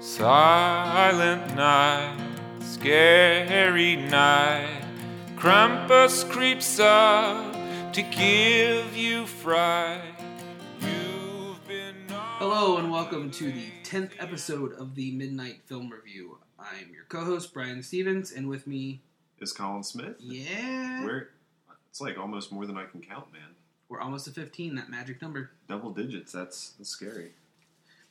Silent night, scary night. Krampus creeps up to give you fright. You've been Hello and welcome to the 10th episode of the Midnight Film Review. I'm your co-host Brian Stevens and with me, is Colin Smith. yeah, we're, Where it's like almost more than I can count, man. We're almost to 15, that magic number. Double digits. That's that's scary.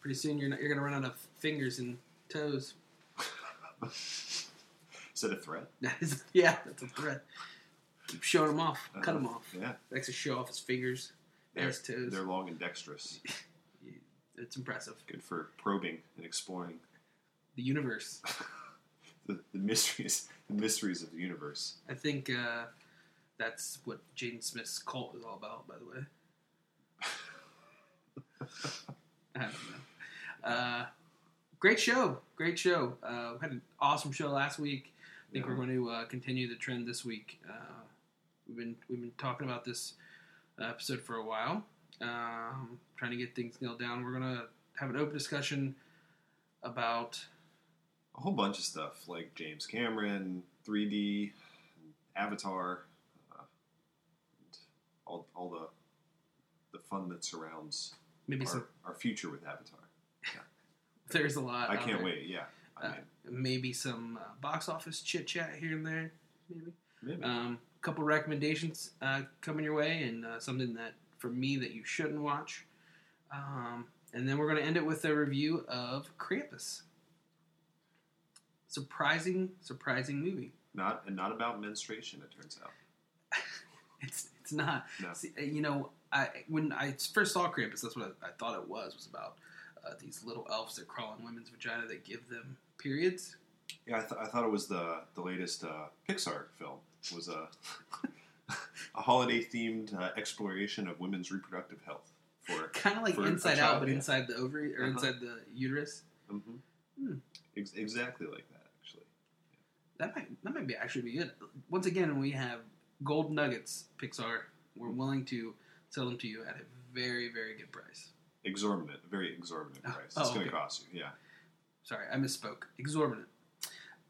Pretty soon you're not, you're going to run out of fingers and toes. Is that a threat? That is, yeah, that's a threat. Keep showing them off. Cut them Uh, off. Yeah, Likes to show off his fingers. There's toes. they're long and dexterous. It's impressive. Good for probing and exploring The universe. the, the mysteries, the mysteries of the universe. I think uh, that's what Jaden Smith's cult is all about, by the way. I don't know. Uh, great show. Great show. Uh, we had an awesome show last week. I think Yeah. we're going to uh, continue the trend this week. Uh, we've been we've been talking about this episode for a while, um, trying to get things nailed down. We're going to have an open discussion about A whole bunch of stuff like James Cameron, 3D, Avatar, uh, and all all the the fun that surrounds maybe our, some. our future with Avatar. There's a lot. I can't there. wait. Yeah, I Uh, maybe some uh, box office chit chat here and there. Maybe maybe. um, a couple recommendations uh, coming your way, and uh, something that for me that you shouldn't watch. Um, and then we're going to end it with a review of Krampus. Surprising, surprising movie. not and not about menstruation. It turns out. It's it's not. No. See, uh, you know, I when I first saw Krampus, that's what I, I thought it was. Was about uh, these little elves that crawl in women's vagina that give them periods. Yeah, I, th- I thought it was the the latest uh, Pixar film. It was a a holiday themed uh, exploration of women's reproductive health. For Kind of like Inside Out, but yeah. inside the ovary or Uh-huh. inside the uterus. hmm Hmm. Ex- exactly like that, actually. That might that might be actually be good. Once again, we have gold nuggets. Pixar, we're willing to sell them to you at a very very good price. Exorbitant, very exorbitant Oh, price. oh, it's going okay. to cost you. Yeah. Sorry, I misspoke. Exorbitant.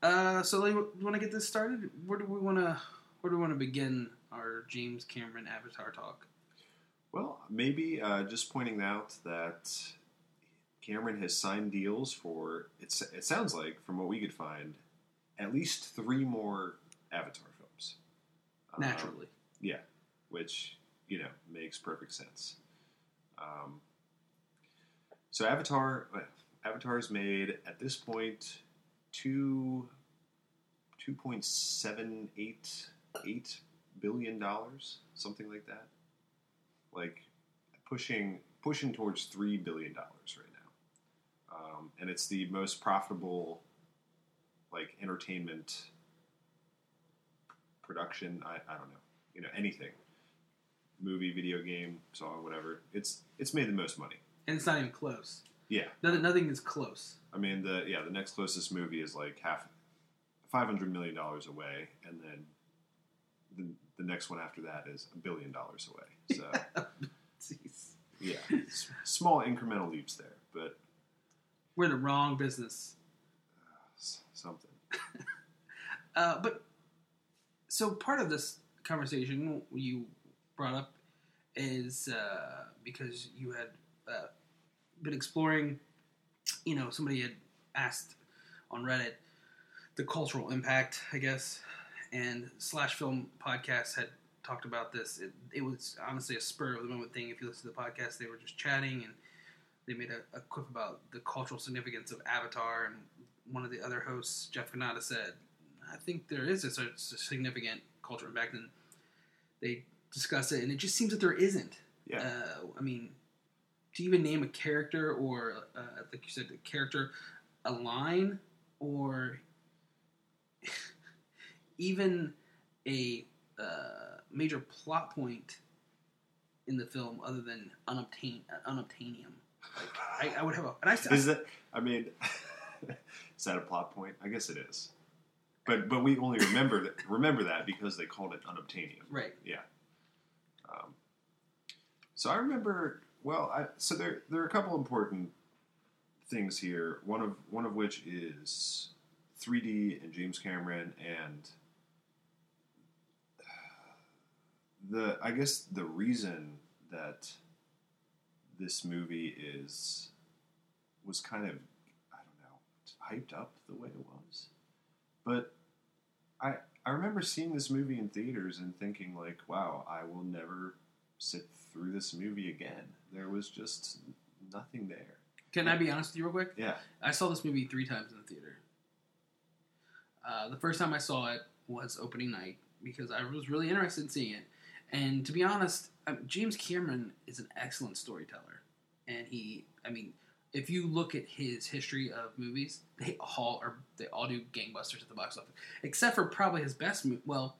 Uh, so, like, you want to get this started? Where do we want to where do we want to begin our James Cameron Avatar talk? Well, maybe uh, just pointing out that Cameron has signed deals for it's. It sounds like, from what we could find, at least three more Avatar films. Um, yeah, which you know makes perfect sense. Um, so Avatar, uh, Avatar's made at this point two two point seven eight eight billion dollars, something like that. Like pushing pushing towards three billion dollars right now, um, and it's the most profitable like entertainment production. I, I don't know, you know, anything movie, video game, song, whatever. It's it's made the most money. And it's not even close. Yeah, Nothing, nothing is close. I mean the yeah the next closest movie is like half five hundred million dollars away, and then the the next one after that is a billion dollars away. So Jeez. yeah, s- small incremental leaps there, but We're in the wrong business. s- something. Uh, but so part of this conversation you brought up is uh, because you had uh, been exploring. You know, somebody had asked on Reddit the cultural impact, I guess, and Slash Film Podcast had talked about this. It, it was honestly a spur of the moment thing. If you listen to the podcast, they were just chatting and they made a, a quip about the cultural significance of Avatar. And one of the other hosts, Jeff Cannata, said, I think there is a, of significant cultural impact, and they discuss it, and it just seems that there isn't. Yeah, Uh, I mean, to even name a character, or uh, like you said, a character, a line, or even a uh, major plot point in the film other than unobtain unobtainium. Like, I, I would have a. And I, is that? I mean, is that a plot point? I guess it is. But but we only remember that remember that because they called it unobtainium. right. Yeah um, so I remember. Well, I, so there there are a couple important things here. One of one of which is 3D and James Cameron and the I guess the reason that this movie is was kind of I don't know hyped up the way it was, but I I remember seeing this movie in theaters and thinking like, wow, I will never sit through this movie again. There was just nothing there. Can I be honest with you real quick? Yeah, I saw this movie three times in the theater. Uh, the first time I saw it was opening night because I was really interested in seeing it. And to be honest, um, James Cameron is an excellent storyteller. And he, I mean, if you look at his history of movies, they all are they all do gangbusters at the box office, except for probably his best. Mo- well,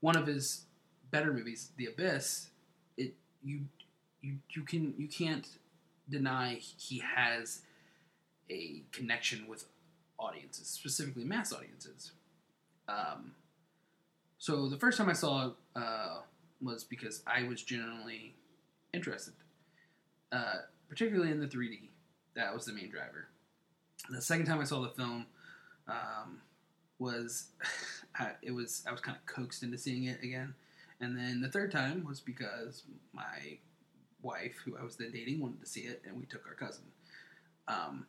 one of his better movies, The Abyss. It you you you can you can't deny he has a connection with audiences, specifically mass audiences. Um, so the first time I saw it uh, was because I was genuinely interested, uh, particularly in the 3D. That was the main driver. The second time I saw the film um, was I, it was I was kind of coaxed into seeing it again, and then the third time was because my wife, who I was then dating, wanted to see it, and we took our cousin. Um,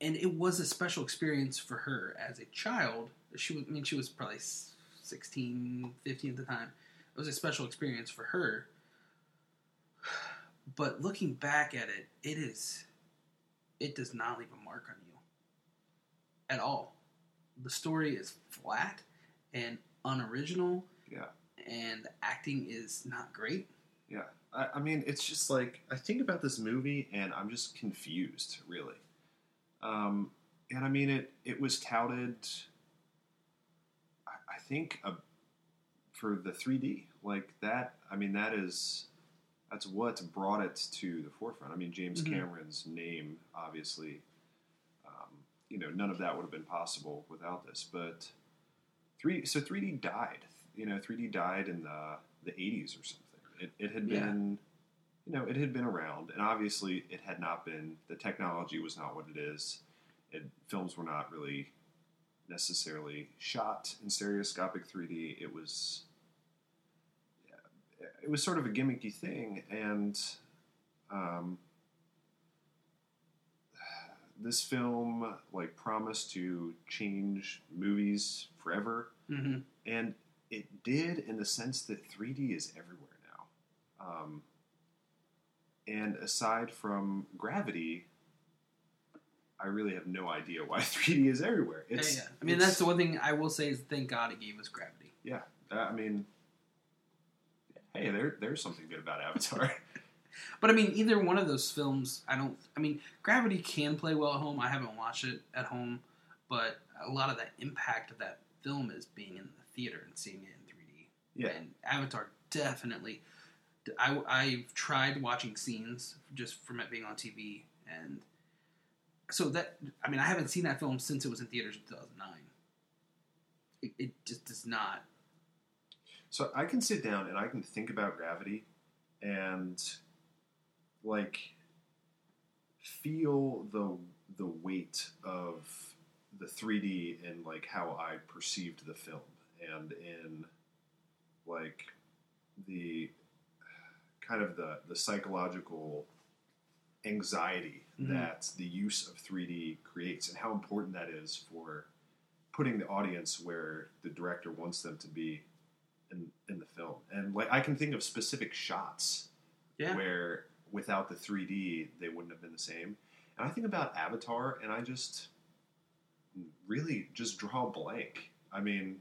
and it was a special experience for her as a child. She was, I mean, she was probably 16, 15 at the time. It was a special experience for her. But looking back at it, it is, it does not leave a mark on you at all. The story is flat and unoriginal. Yeah. And the acting is not great. yeah. I, I mean, it's just like I think about this movie and I'm just confused, really. Um, and I mean, it it was touted. I, I think uh, for the 3D, like that. I mean, that is that's what brought it to the forefront. I mean, James Mhm. Cameron's name, obviously. Um, you know, none of that would have been possible without this. But three, so 3D died. You know, 3D died in the the 80s or something. It, it had Yeah. been, you know, it had been around, and obviously it had not been. The technology was not what it is. It, films were not really necessarily shot in stereoscopic 3D. It was, yeah, it was sort of a gimmicky thing, and um, this film like promised to change movies forever Mm-hmm. and it did in the sense that 3D is everywhere now. Um, and aside from Gravity, I really have no idea why 3D is everywhere. It's, yeah, yeah. I mean, that's the one thing I will say is thank God it gave us gravity. yeah. uh, I mean, hey, there there's something good about Avatar. But I mean, either one of those films, I don't. I mean, Gravity can play well at home. I haven't watched it at home, but a lot of the impact of that film is being in theater and seeing it in 3D. yeah, And Avatar definitely. I I've tried watching scenes just from it being on TV, and so that I mean, I haven't seen that film since it was in theaters in 2009. It, it just does not. So I can sit down and I can think about gravity and like feel the the weight of the 3D and like how I perceived the film and in like the kind of the the psychological anxiety Mhm. that the use of 3D creates and how important that is for putting the audience where the director wants them to be in in the film. And like I can think of specific shots Yeah. where without the 3D they wouldn't have been the same. And I think about Avatar and I just really just draw a blank. I mean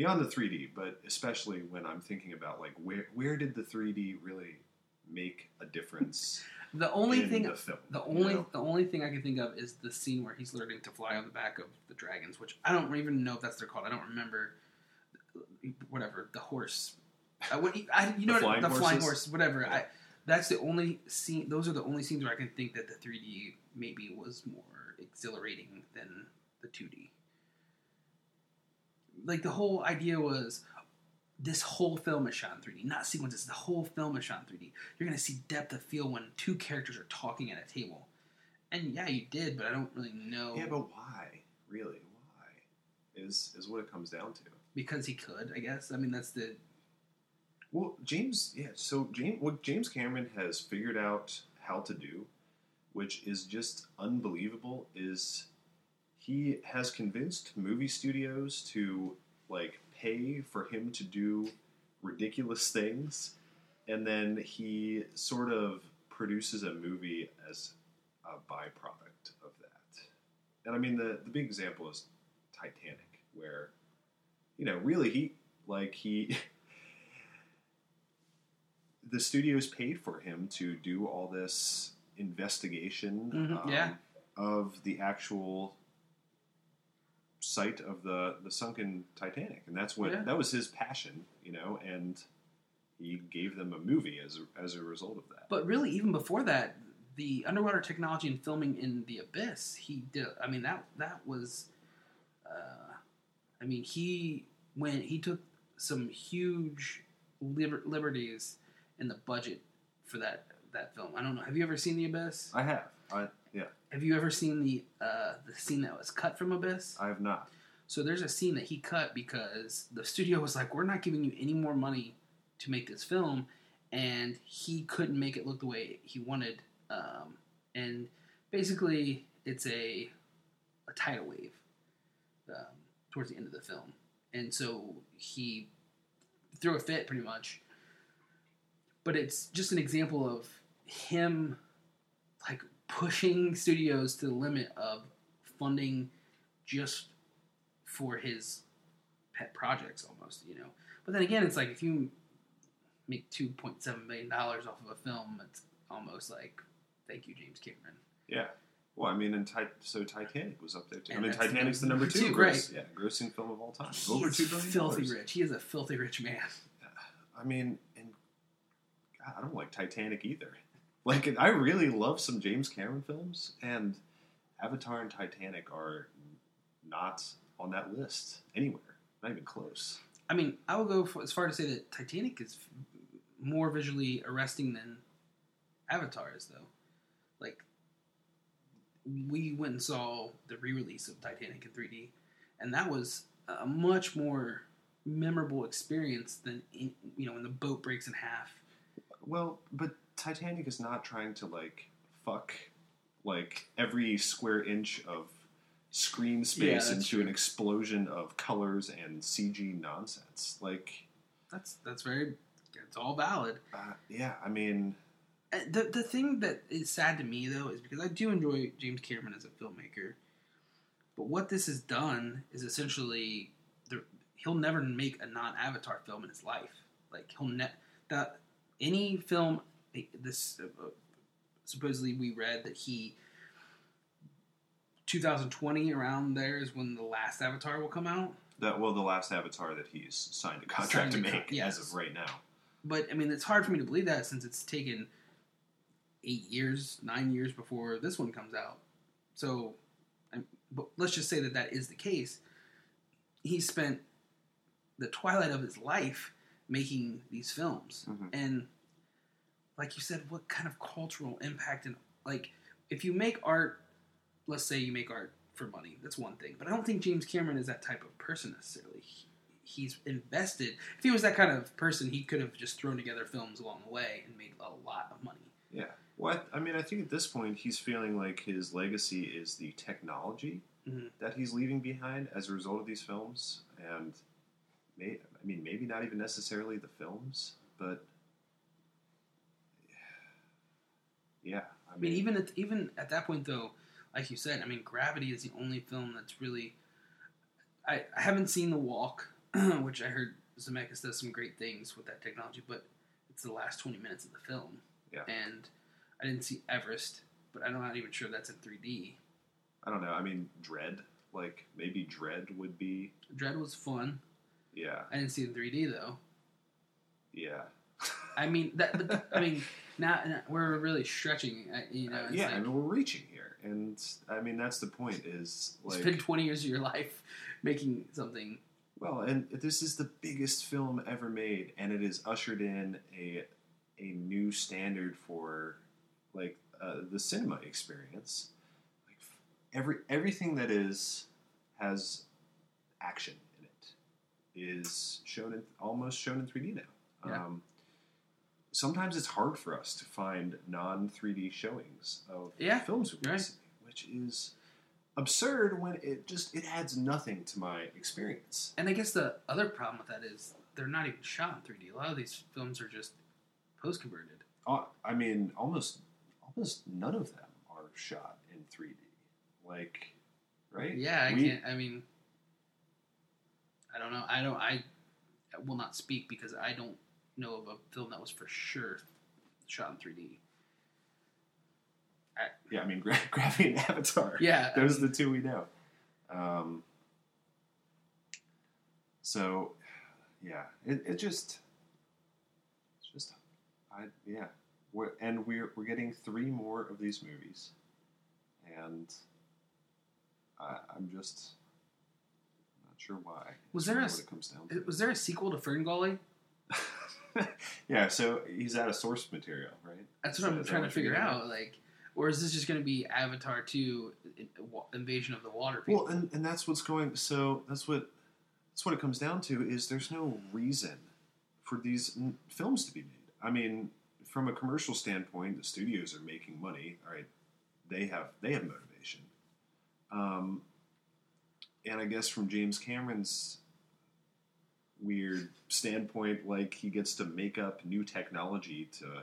beyond the 3D, but especially when I'm thinking about like where where did the 3D really make a difference The only in thing the film? The you only know? the only thing I can think of is the scene where he's learning to fly on the back of the dragons, which I don't even know if that's what they're called. I don't remember. Whatever the horse, uh, what, I, you know The what, flying the flying horse, whatever. Yeah. I that's the only scene. Those are the only scenes where I can think that the 3D maybe was more exhilarating than the 2D. Like the whole idea was. This whole film is shot in 3D, not sequences. The whole film is shot in 3D you're going to see depth of feel when two characters are talking at a table. And yeah, you did, but I don't really know Yeah, but why? Really, why? Is is what it comes down to. because he could. I guess. I mean, that's the Well, James, yeah. So James, what James Cameron has figured out how to do, which is just unbelievable, is he has convinced movie studios to like pay for him to do ridiculous things, and then he sort of produces a movie as a byproduct of that. And I mean, the the big example is Titanic, where you know, really, he like he. the studios paid for him to do all this investigation Mhm, um, yeah. of the actual site of the the sunken Titanic, and that's what Yeah. that was his passion, you know, and he gave them a movie as a, as a result of that. But really, even before that, the underwater technology and filming in the abyss, he did. I mean, that that was. Uh, I mean, he went. He took some huge liber- liberties in the budget for that that film. I don't know. Have you ever seen the abyss? I have, I Have you ever seen the uh, the scene that was cut from Abyss? I have not. So there's a scene that he cut because the studio was like, "We're not giving you any more money to make this film," and he couldn't make it look the way he wanted. Um, and basically, it's a a tidal wave um, towards the end of the film, and so he threw a fit pretty much. But it's just an example of him like pushing studios to the limit of funding just for his pet projects almost, you know. But then again, it's like if you make two point seven million dollars off of a film, it's almost like thank you, James Cameron. Yeah. Well, I mean, and Ti- so Titanic was up there too. I mean, Titanic's the number two, two, gross, yeah, grossing film of all time. He Over two billion filthy dollars. rich. He is a filthy rich man. I mean, and God, I don't like Titanic either. Like, I really love some James Cameron films, and Avatar and Titanic are not on that list anywhere. Not even close. I mean, I will go for, as far to say that Titanic is more visually arresting than Avatar is, though. Like, we went and saw the re-release of Titanic in 3D, and that was a much more memorable experience than in, you know when the boat breaks in half. Well, but Titanic is not trying to like fuck like every square inch of screen space that's into true. an explosion of colors and CG nonsense. Like, That's that's very it's all valid. uh, yeah, I mean, Uh, The the thing that is sad to me though is because I do enjoy James Cameron as a filmmaker, but what this has done is essentially the, he'll never make a non-Avatar film in his life. Like he'll ne- that any film this uh, supposedly we read that he 2020 around there is when the last Avatar will come out. that well, the last Avatar that he's signed a contract Signed to con- make yes. as of right now. But I mean, it's hard for me to believe that since it's taken eight years, nine years before this one comes out. So, I'm, but let's just say that that is the case. He spent the twilight of his life making these films, Mhm. and like you said, what kind of cultural impact and like if you make art, let's say you make art for money, that's one thing. But I don't think James Cameron is that type of person necessarily. He, he's invested. If he was that kind of person, he could have just thrown together films along the way and made a lot of money. Yeah. Well, I, I mean, I think at this point he's feeling like his legacy is the technology Mhm. that he's leaving behind as a result of these films, and may, I mean, maybe not even necessarily the films, but yeah. I I mean, even at even at that point, though, like you said, I mean, Gravity is the only film that's really. I, I haven't seen The Walk, which I heard Zemeckis does some great things with that technology, but it's the last twenty minutes of the film. Yeah. And I didn't see Everest, but I'm not even sure that's in 3D. I don't know. I mean, Dredd, like maybe Dredd would be, Dredd was fun. yeah, I didn't see it in 3D though. yeah. I mean that. But I mean, now, now we're really stretching. uh, You know, Uh, yeah, like, I mean, we're reaching here, and I mean that's the point. Is like, spend 20 years of your life making something. Well, and this is the biggest film ever made, and it has ushered in a a new standard for like uh, the cinema experience. Like every everything that is has action in it is shown in almost shown in 3D now. Yeah. Um, sometimes it's hard for us to find non 3D showings of Yeah, films right. which is absurd when it just it adds nothing to my experience. And I guess the other problem with that is they're not even shot in 3D. A lot of these films are just post converted. Uh, I mean, almost almost none of them are shot in 3D. Like, right? Yeah, I We- can't. I mean, I don't know. I don't. I will not speak because I don't know of a film that was for sure shot in 3D. Yeah, I mean, Gra- Gravity and Avatar. Yeah, I those are the two we know. Um, so, yeah, it, it just, it's just, I yeah, we're, and we're we're getting three more of these movies, and I, I'm just not sure why. Was there a it comes down to? Was there a sequel to Ferngully? yeah, so he's out of source material, right? That's what So I'm trying to figure out. Like, or is this just going to be Avatar 2 Invasion of the Water People? Well, and, and that's what's going. So that's what that's what it comes down to. Is there's no reason for these n- films to be made. I mean, from a commercial standpoint, the studios are making money. All right, they have they have motivation. Um, and I guess from James Cameron's weird standpoint, like he gets to make up new technology to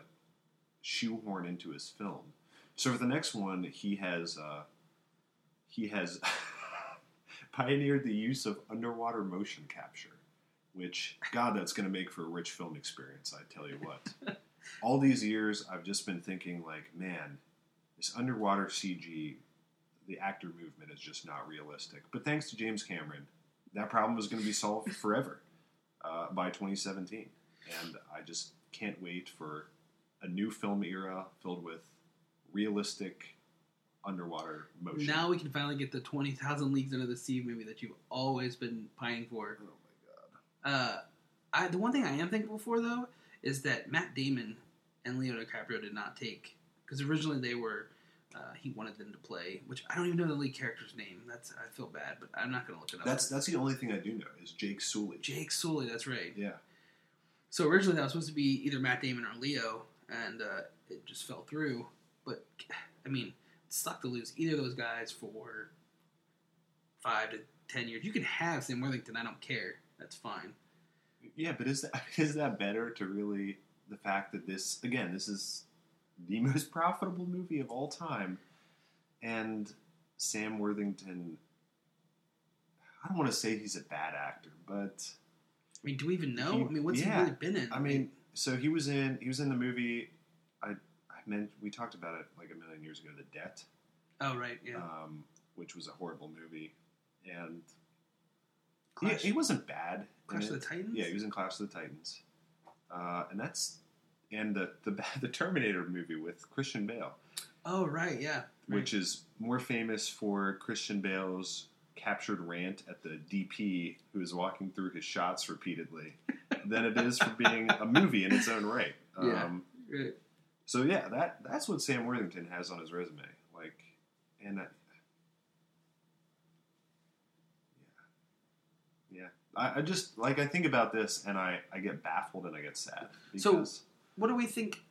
shoehorn into his film. So for the next one, he has uh, he has pioneered the use of underwater motion capture, which God, that's going to make for a rich film experience. I tell you what. All these years, I've just been thinking, like, man, this underwater CG, the actor movement is just not realistic. But thanks to James Cameron, that problem is going to be solved forever uh, by 2017, and I just can't wait for a new film era filled with realistic underwater motion. now we can finally get the 20,000 Leagues Under the Sea movie that you've always been pining for. oh my god. Uh, I, the one thing I am thankful for, though, is that Matt Damon and Leo DiCaprio did not take. Because originally they were. Uh, he wanted them to play, which I don't even know the lead character's name. That's I feel bad, but I'm not going to look it up. That's that's the only thing I do know is Jake Sully. Jake Sully. That's right. Yeah. So originally that was supposed to be either Matt Damon or Leo, and uh, it just fell through. But I mean, it sucked to lose either of those guys for five to ten years. You can have Sam Worthington. I don't care. That's fine. Yeah, but is that is that better to really the fact that this again this is the most profitable movie of all time, and Sam Worthington. I don't want to say he's a bad actor, but I mean, do we even know? He- I mean, what's yeah. he really been in? I mean, so he was in he was in the movie. I I meant we talked about it like a million years ago. The Debt, oh right, yeah. um, which was a horrible movie, and Clash, he, he wasn't bad. Clash of the Titans. Yeah, he was in Clash of the Titans, uh, and that's and the the the Terminator movie with Christian Bale, Oh right, yeah. Right. which is more famous for Christian Bale's captured rant at the DP who is walking through his shots repeatedly than it is for being a movie in its own right. Yeah. Um, Right. so yeah, that that's what Sam Worthington has on his resume. Like, and that, yeah, yeah. I, I just like I think about this and I I get baffled and I get sad So- because What do we think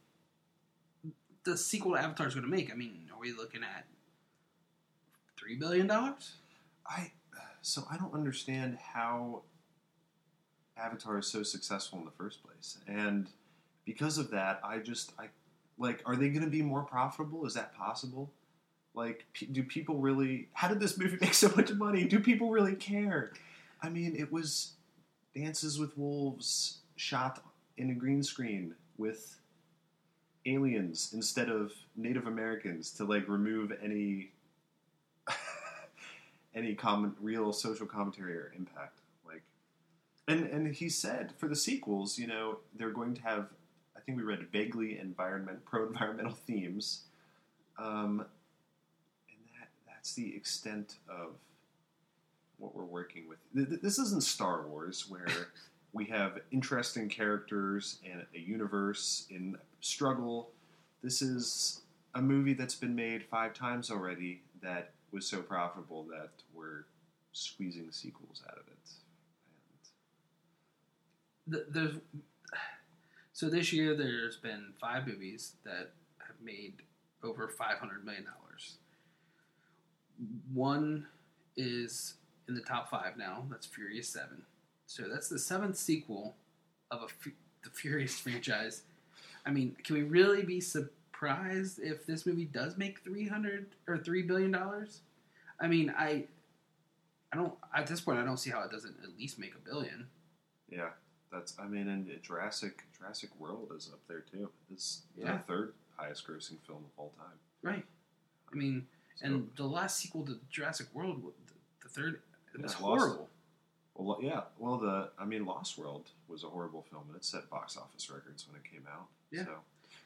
the sequel to Avatar is going to make? I mean, are we looking at three billion dollars? I so I don't understand how Avatar is so successful in the first place, and because of that, I just I like are they going to be more profitable? Is that possible? Like, do people really? How did this movie make so much money? Do people really care? I mean, it was Dances with Wolves shot in a green screen with aliens instead of Native Americans to like remove any any comment, real social commentary or impact. Like, and and he said for the sequels, you know, they're going to have. I think we read vaguely environment pro environmental themes, um, and that that's the extent of what we're working with. Th- th- This isn't Star Wars where we have interesting characters and a universe in struggle. This is a movie that's been made five times already that was so profitable that we're squeezing sequels out of it. th- there's so this year there's been five movies that have made over 500 million dollars one is in the top five now that's furious 7 so that's the seventh sequel of a the furious franchise i mean can we really be surprised if this movie does make 300 or 3 billion dollars i mean i i don't at this point i don't see how it doesn't at least make a billion yeah, that's. I mean, and Jurassic Jurassic World is up there too. It's Yeah. the third highest grossing film of all time. right i mean So, And the last sequel to Jurassic World, the, the third, it Yeah, was Lost- horrible. Well, yeah. Well, the I mean, Lost World was a horrible film, and it set box office records when it came out. Yeah. So,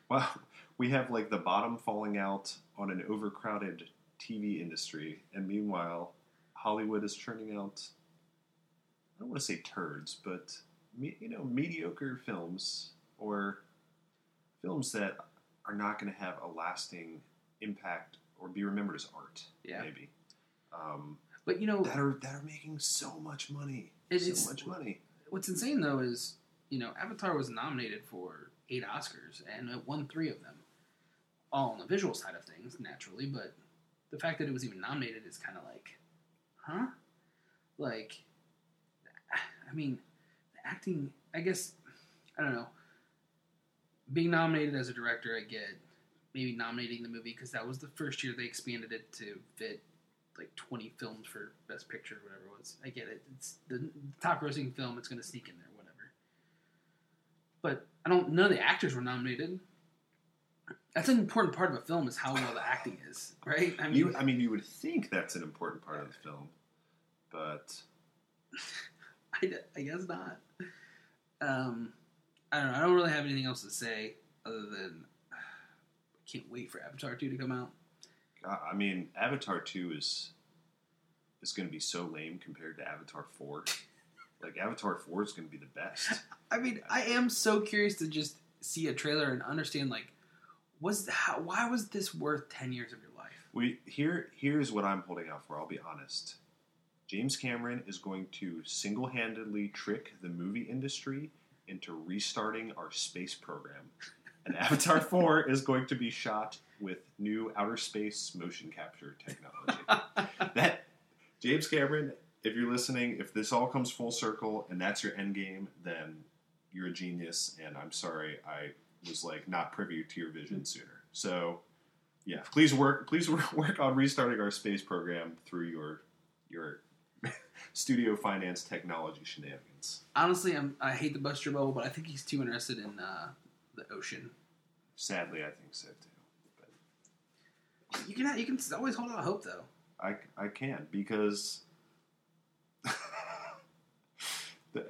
well, we have like the bottom falling out on an overcrowded TV industry, and meanwhile, Hollywood is churning out. I don't want to say turds, but me, you know, mediocre films or films that are not going to have a lasting impact or be remembered as art. Yeah. maybe. Um, But you know, that are that are making so much money. It- so much money. what's insane though is, you know, Avatar was nominated for eight Oscars and it won three of them. All on the visual side of things, naturally, but the fact that it was even nominated is kind of like, huh? Like, I mean, the acting, I guess, I don't know. Being nominated as a director, I get. Maybe nominating the movie because that was the first year they expanded it to fit like 20 films for Best Picture or whatever it was. I get it. It's the top grossing film. It's going to sneak in there, whatever. But I don't. None of the actors were nominated. That's an important part of a film is how well the acting is, right? I mean, you, I mean, you would think that's an important part of the film, but I, I guess not. Um, I don't know. I don't really have anything else to say other than I can't wait for Avatar 2 to come out. I I mean, Avatar two is is going to be so lame compared to Avatar four. Like Avatar four is going to be the best. I mean, I am so curious to just see a trailer and understand like, was how why was this worth ten years of your life? We here here's what I'm holding out for. I'll be honest. James Cameron is going to single handedly trick the movie industry into restarting our space program. And Avatar 4 is going to be shot with new outer space motion capture technology. that James Cameron, if you're listening, if this all comes full circle and that's your end game, then you're a genius. And I'm sorry, I was like not privy to your vision sooner. So, yeah, please work. Please work, on restarting our space program through your your studio finance technology shenanigans. Honestly, I'm, I hate the Buster Bubble, but I think he's too interested in uh, the ocean. Sadly, I think so too. You can you can always hold out hope though. I, I can because the,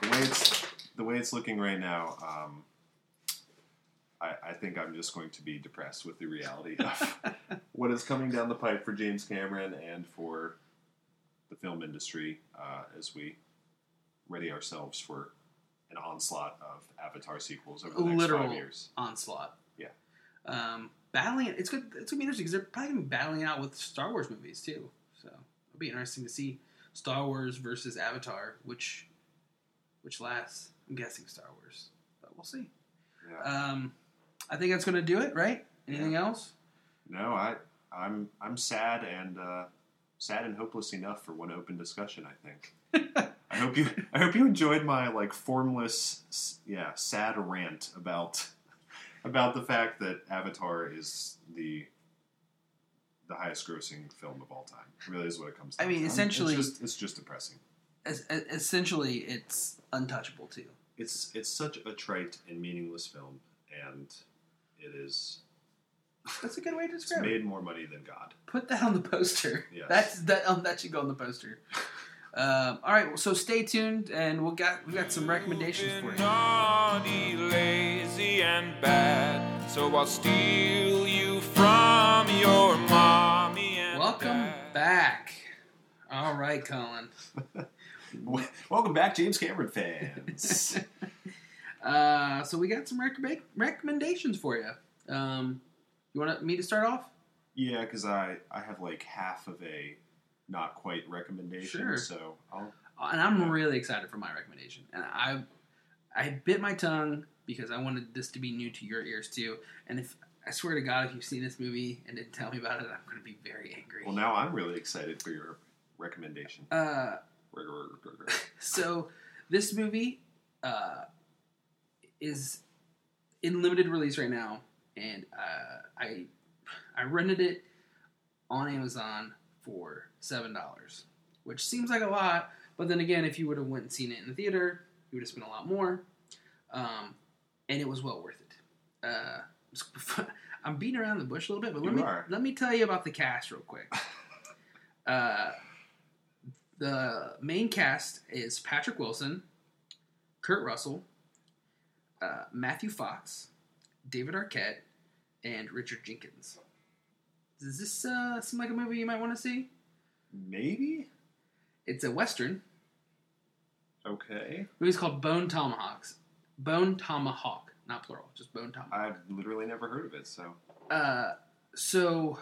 the way it's the way it's looking right now, um, I, I think I'm just going to be depressed with the reality of what is coming down the pipe for James Cameron and for the film industry uh, as we ready ourselves for an onslaught of Avatar sequels over the next Literal five years. onslaught. Yeah. Um, battling it's good. It's gonna be interesting because they're probably gonna be battling out with Star Wars movies too. So it'll be interesting to see Star Wars versus Avatar, which which lasts. I'm guessing Star Wars, but we'll see. Yeah. Um, I think that's gonna do it. Right? Anything else? No, I I'm I'm sad and uh, sad and hopeless enough for one open discussion. I think. I hope you I hope you enjoyed my like formless yeah sad rant about about the fact that Avatar is the the highest grossing film of all time. It really is what it comes. To. I mean, to. essentially- it's just, it's just depressing. Es- es- essentially, it's untouchable too. It's it's such a trite and meaningless film, and it is That's a good way to it's describe it. made more money than God. Put that on the poster. Yes. That's that. Um, that should go on the poster. Um, all right, so stay tuned, and we'll got we got some recommendations for You've you. Naughty, lazy, and bad. So I'll steal you from your mommy and Welcome dad. back. All right, Colin. Welcome back, James Cameron fans. Uh, so we got some recommend- recommendations for you. Um, you want me to start off? Yeah, because I I have like half of a not quite recommendation. Sure. So I'll and I'm really excited for my recommendation. And I, I bit my tongue because I wanted this to be new to your ears too. And if I swear to God, if you've seen this movie and didn't tell me about it, I'm going to be very angry. well now I'm really excited for your recommendation. Uh, so this movie uh, is in limited release right now, and uh, I I rented it on Amazon for seven dollars, which seems like a lot, but then again, if you would have went and seen it in the theater, you would have spent a lot more, um, and it was well worth it. Uh, I'm beating around the bush a little bit, but let You me are. let me tell you about the cast real quick. Uh, the main cast is Patrick Wilson, Kurt Russell, uh, Matthew Fox, David Arquette, and Richard Jenkins. Does this uh, seem like a movie you might want to see? Maybe. It's a western. Okay. The movie's called Bone Tomahawks. Bone Tomahawk, not plural, just Bone Tomahawk. I've literally never heard of it. So Uh, so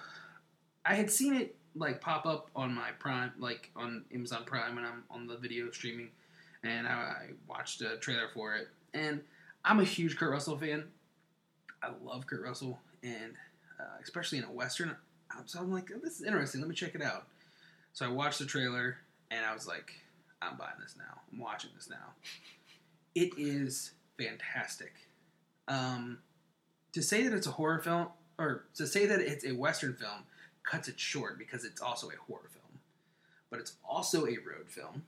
I had seen it like pop up on my Prime, like on Amazon Prime, when I'm on the video streaming, and I, I watched a trailer for it. And I'm a huge Kurt Russell fan. I love Kurt Russell, and uh, especially in a western. So I'm like, oh, this is interesting. Let me check it out. So I watched the trailer, and I was like, I'm buying this now. I'm watching this now. It is fantastic. Um, to say that it's a horror film, or to say that it's a western film, cuts it short because it's also a horror film, but it's also a road film,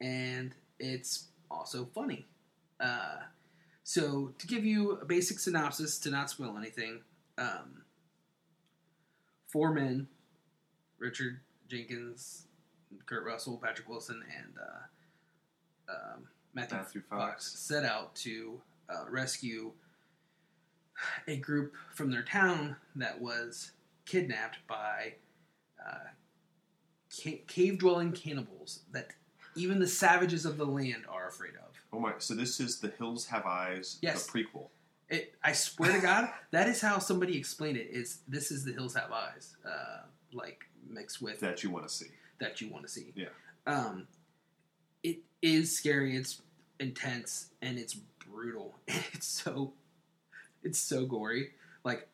and it's also funny. Uh, so to give you a basic synopsis, to not spoil anything, um, four men: Richard Jenkins, Kurt Russell, Patrick Wilson, and uh, um, Matthew, Matthew Fox. Fox. set out to uh, rescue a group from their town that was kidnapped by uh, ca- cave dwelling cannibals that even the savages of the land are afraid of. oh my. So this is the Hills Have Eyes. Yes. The prequel. It, I swear to God, that is how somebody explained it. Is this is the hills have eyes, uh, like mixed with that you want to see. that you want to see. Yeah. Um, it is scary. It's intense and it's brutal. It's so, it's so gory. Like,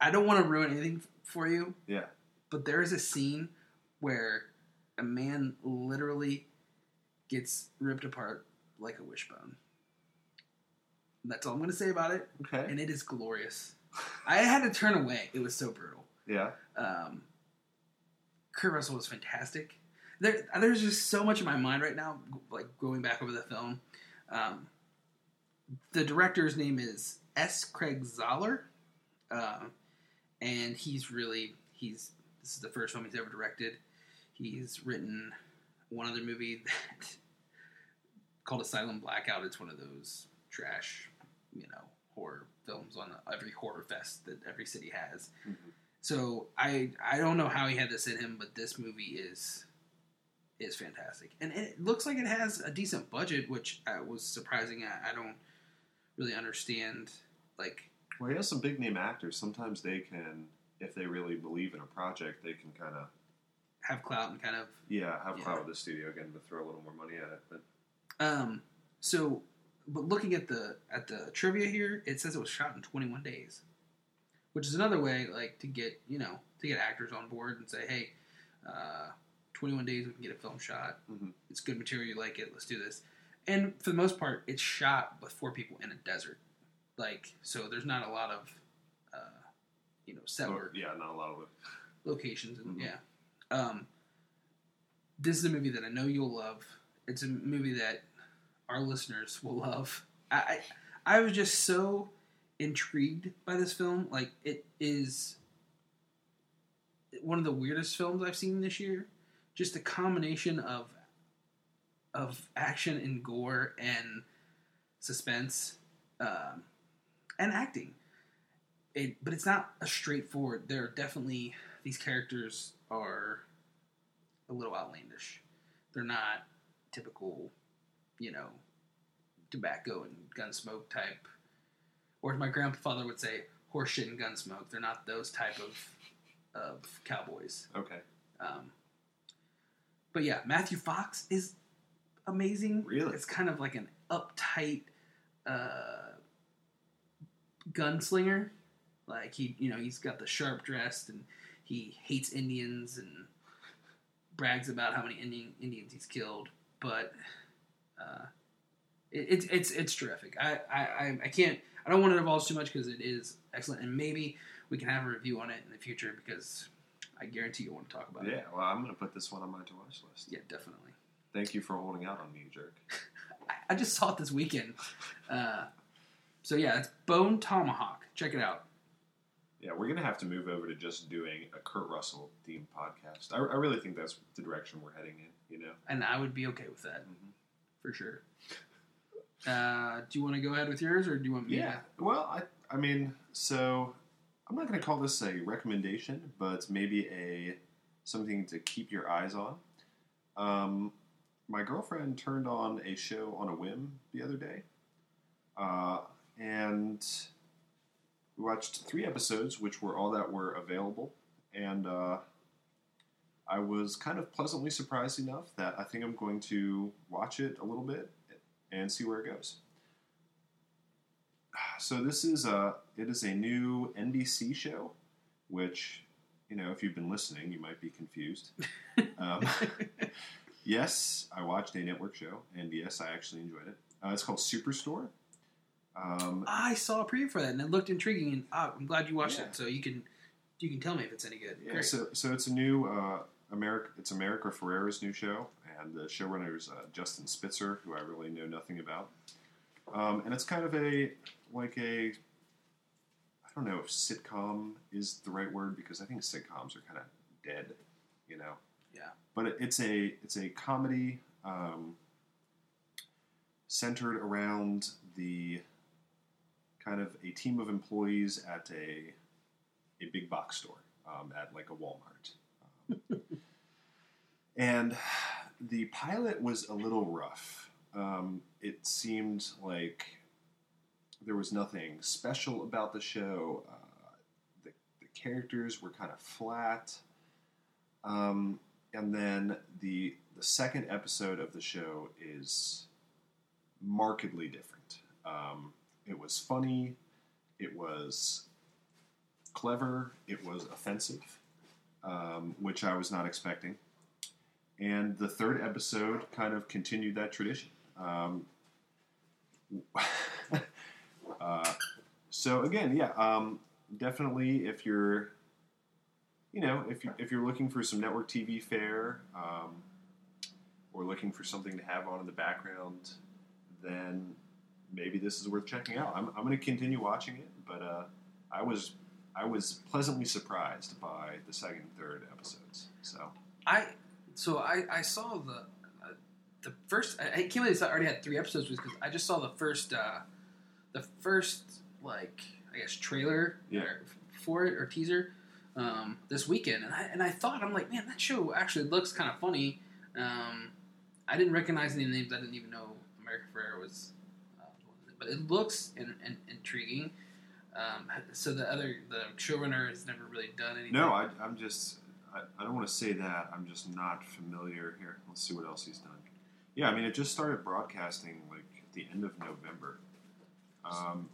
I don't want to ruin anything for you, Yeah. but there is a scene where a man literally gets ripped apart like a wishbone. That's all I'm going to say about it, Okay. and it is glorious. I had to turn away. It was so brutal. yeah. Um, Kurt Russell was fantastic. There, there's just so much in my mind right now, like going back over the film. Um, the director's name is S. Craig Zahler, uh, and he's really he's this is the first film he's ever directed. He's written one other movie that called Asylum Blackout. It's one of those trash, you know, horror films on every horror fest that every city has. Mhm. So I I don't know how he had this in him, but this movie is is fantastic, and it looks like it has a decent budget, which uh, was surprising. I, I don't really understand. Like, Well, he has some big name actors. Sometimes they can, if they really believe in a project, they can kind of have clout and kind of yeah have Yeah. clout with the studio again to throw a little more money at it. But um. So, but looking at the at the trivia here, it says it was shot in 21 days, which is another way like to get you know to get actors on board and say, hey, uh, 21 days we can get a film shot. Mhm. It's good material. You like it? Let's do this. And for the most part, it's shot with four people in a desert. Like so, there's not a lot of uh, you know set or- work yeah, not a lot of it. locations and Mhm. yeah. Um, this is a movie that I know you'll love. It's a movie that our listeners will love. I I, was just so intrigued by this film. Like it is one of the weirdest films I've seen this year. Just a combination of of action and gore and suspense um, and acting. It, but it's not a straightforward. There are definitely these characters are a little outlandish. They're not typical, you know, tobacco and gunsmoke type, or as my grandfather would say, horseshit and gunsmoke. They're not those type of of cowboys. Okay. Um, but yeah, Matthew Fox is amazing. Really? It's kind of like an uptight uh, gunslinger. Like he, you know, he's got the sharp dressed and he hates Indians and brags about how many Indian, Indians he's killed. But uh, it, it's it's it's terrific. I, I I- can't. I don't want to divulge too much because it is excellent, and maybe we can have a review on it in the future because I guarantee you'll want to talk about it. Yeah. Well, I'm going to put this one on my to watch list. Yeah, definitely. Thank you for holding out on me, jerk. I, just saw it this weekend. Uh, so yeah, it's Bone Tomahawk. Check it out. Yeah, we're gonna have to move over to just doing a Kurt Russell themed podcast. I, I really think that's the direction we're heading in. You know. And I would be okay with that for sure. Uh, do you want to go ahead with yours, or do you want me? To Yeah. Well, I I mean, so I'm not gonna call this a recommendation, but maybe a something to keep your eyes on. Um, my girlfriend turned on a show on a whim the other day, uh, and we watched three episodes, which were all that were available, and uh, I was kind of pleasantly surprised enough that I think I'm going to watch it a little bit and see where it goes. So this is a it is a new NBC show, which you know if you've been listening, you might be confused. Um, yes, I watched a network show, and yes, I actually enjoyed it. Uh, it's called Superstore. Um, I saw a preview for that, and it looked intriguing. And ah, I'm glad you watched Yeah. it, so you can you can tell me if it's any good. yeah, Great. so so it's a new uh, America. It's America Ferrera's new show, and the showrunner is uh, Justin Spitzer, who I really know nothing about. Um, and it's kind of a like a I don't know if sitcom is the right word because I think sitcoms are kind of dead, you know. Yeah. But it, it's a it's a comedy um, centered around the kind of a team of employees at a a big box store um, at like a Walmart. And the pilot was a little rough. Um, it seemed like there was nothing special about the show. Uh, the, the characters were kind of flat. Um, and then the the second episode of the show is markedly different. Um, it was funny. It was clever. It was offensive, um, which I was not expecting. And the third episode kind of continued that tradition. Um, uh, so again, yeah, um, definitely if you're, you know, if you, if you're looking for some network TV fare, um, or looking for something to have on in the background, then maybe this is worth checking out. I'm, I'm going to continue watching it, but uh, I was I was pleasantly surprised by the second and third episodes. So I so I, I saw the uh, the first. I, I can't believe I already had three episodes because I just saw the first uh, the first like I guess trailer Yeah. or- for it or teaser um, this weekend, and I and I thought I'm like man that show actually looks kind of funny. Um, I didn't recognize any names. I didn't even know America Ferrera was, uh, but it looks in, in, intriguing. Um, so the other the showrunner has never really done anything. no, I, I'm just I, I don't want to say that. I'm just not familiar here. Let's see what else he's done. Yeah, I mean it just started broadcasting like at the end of November. Um,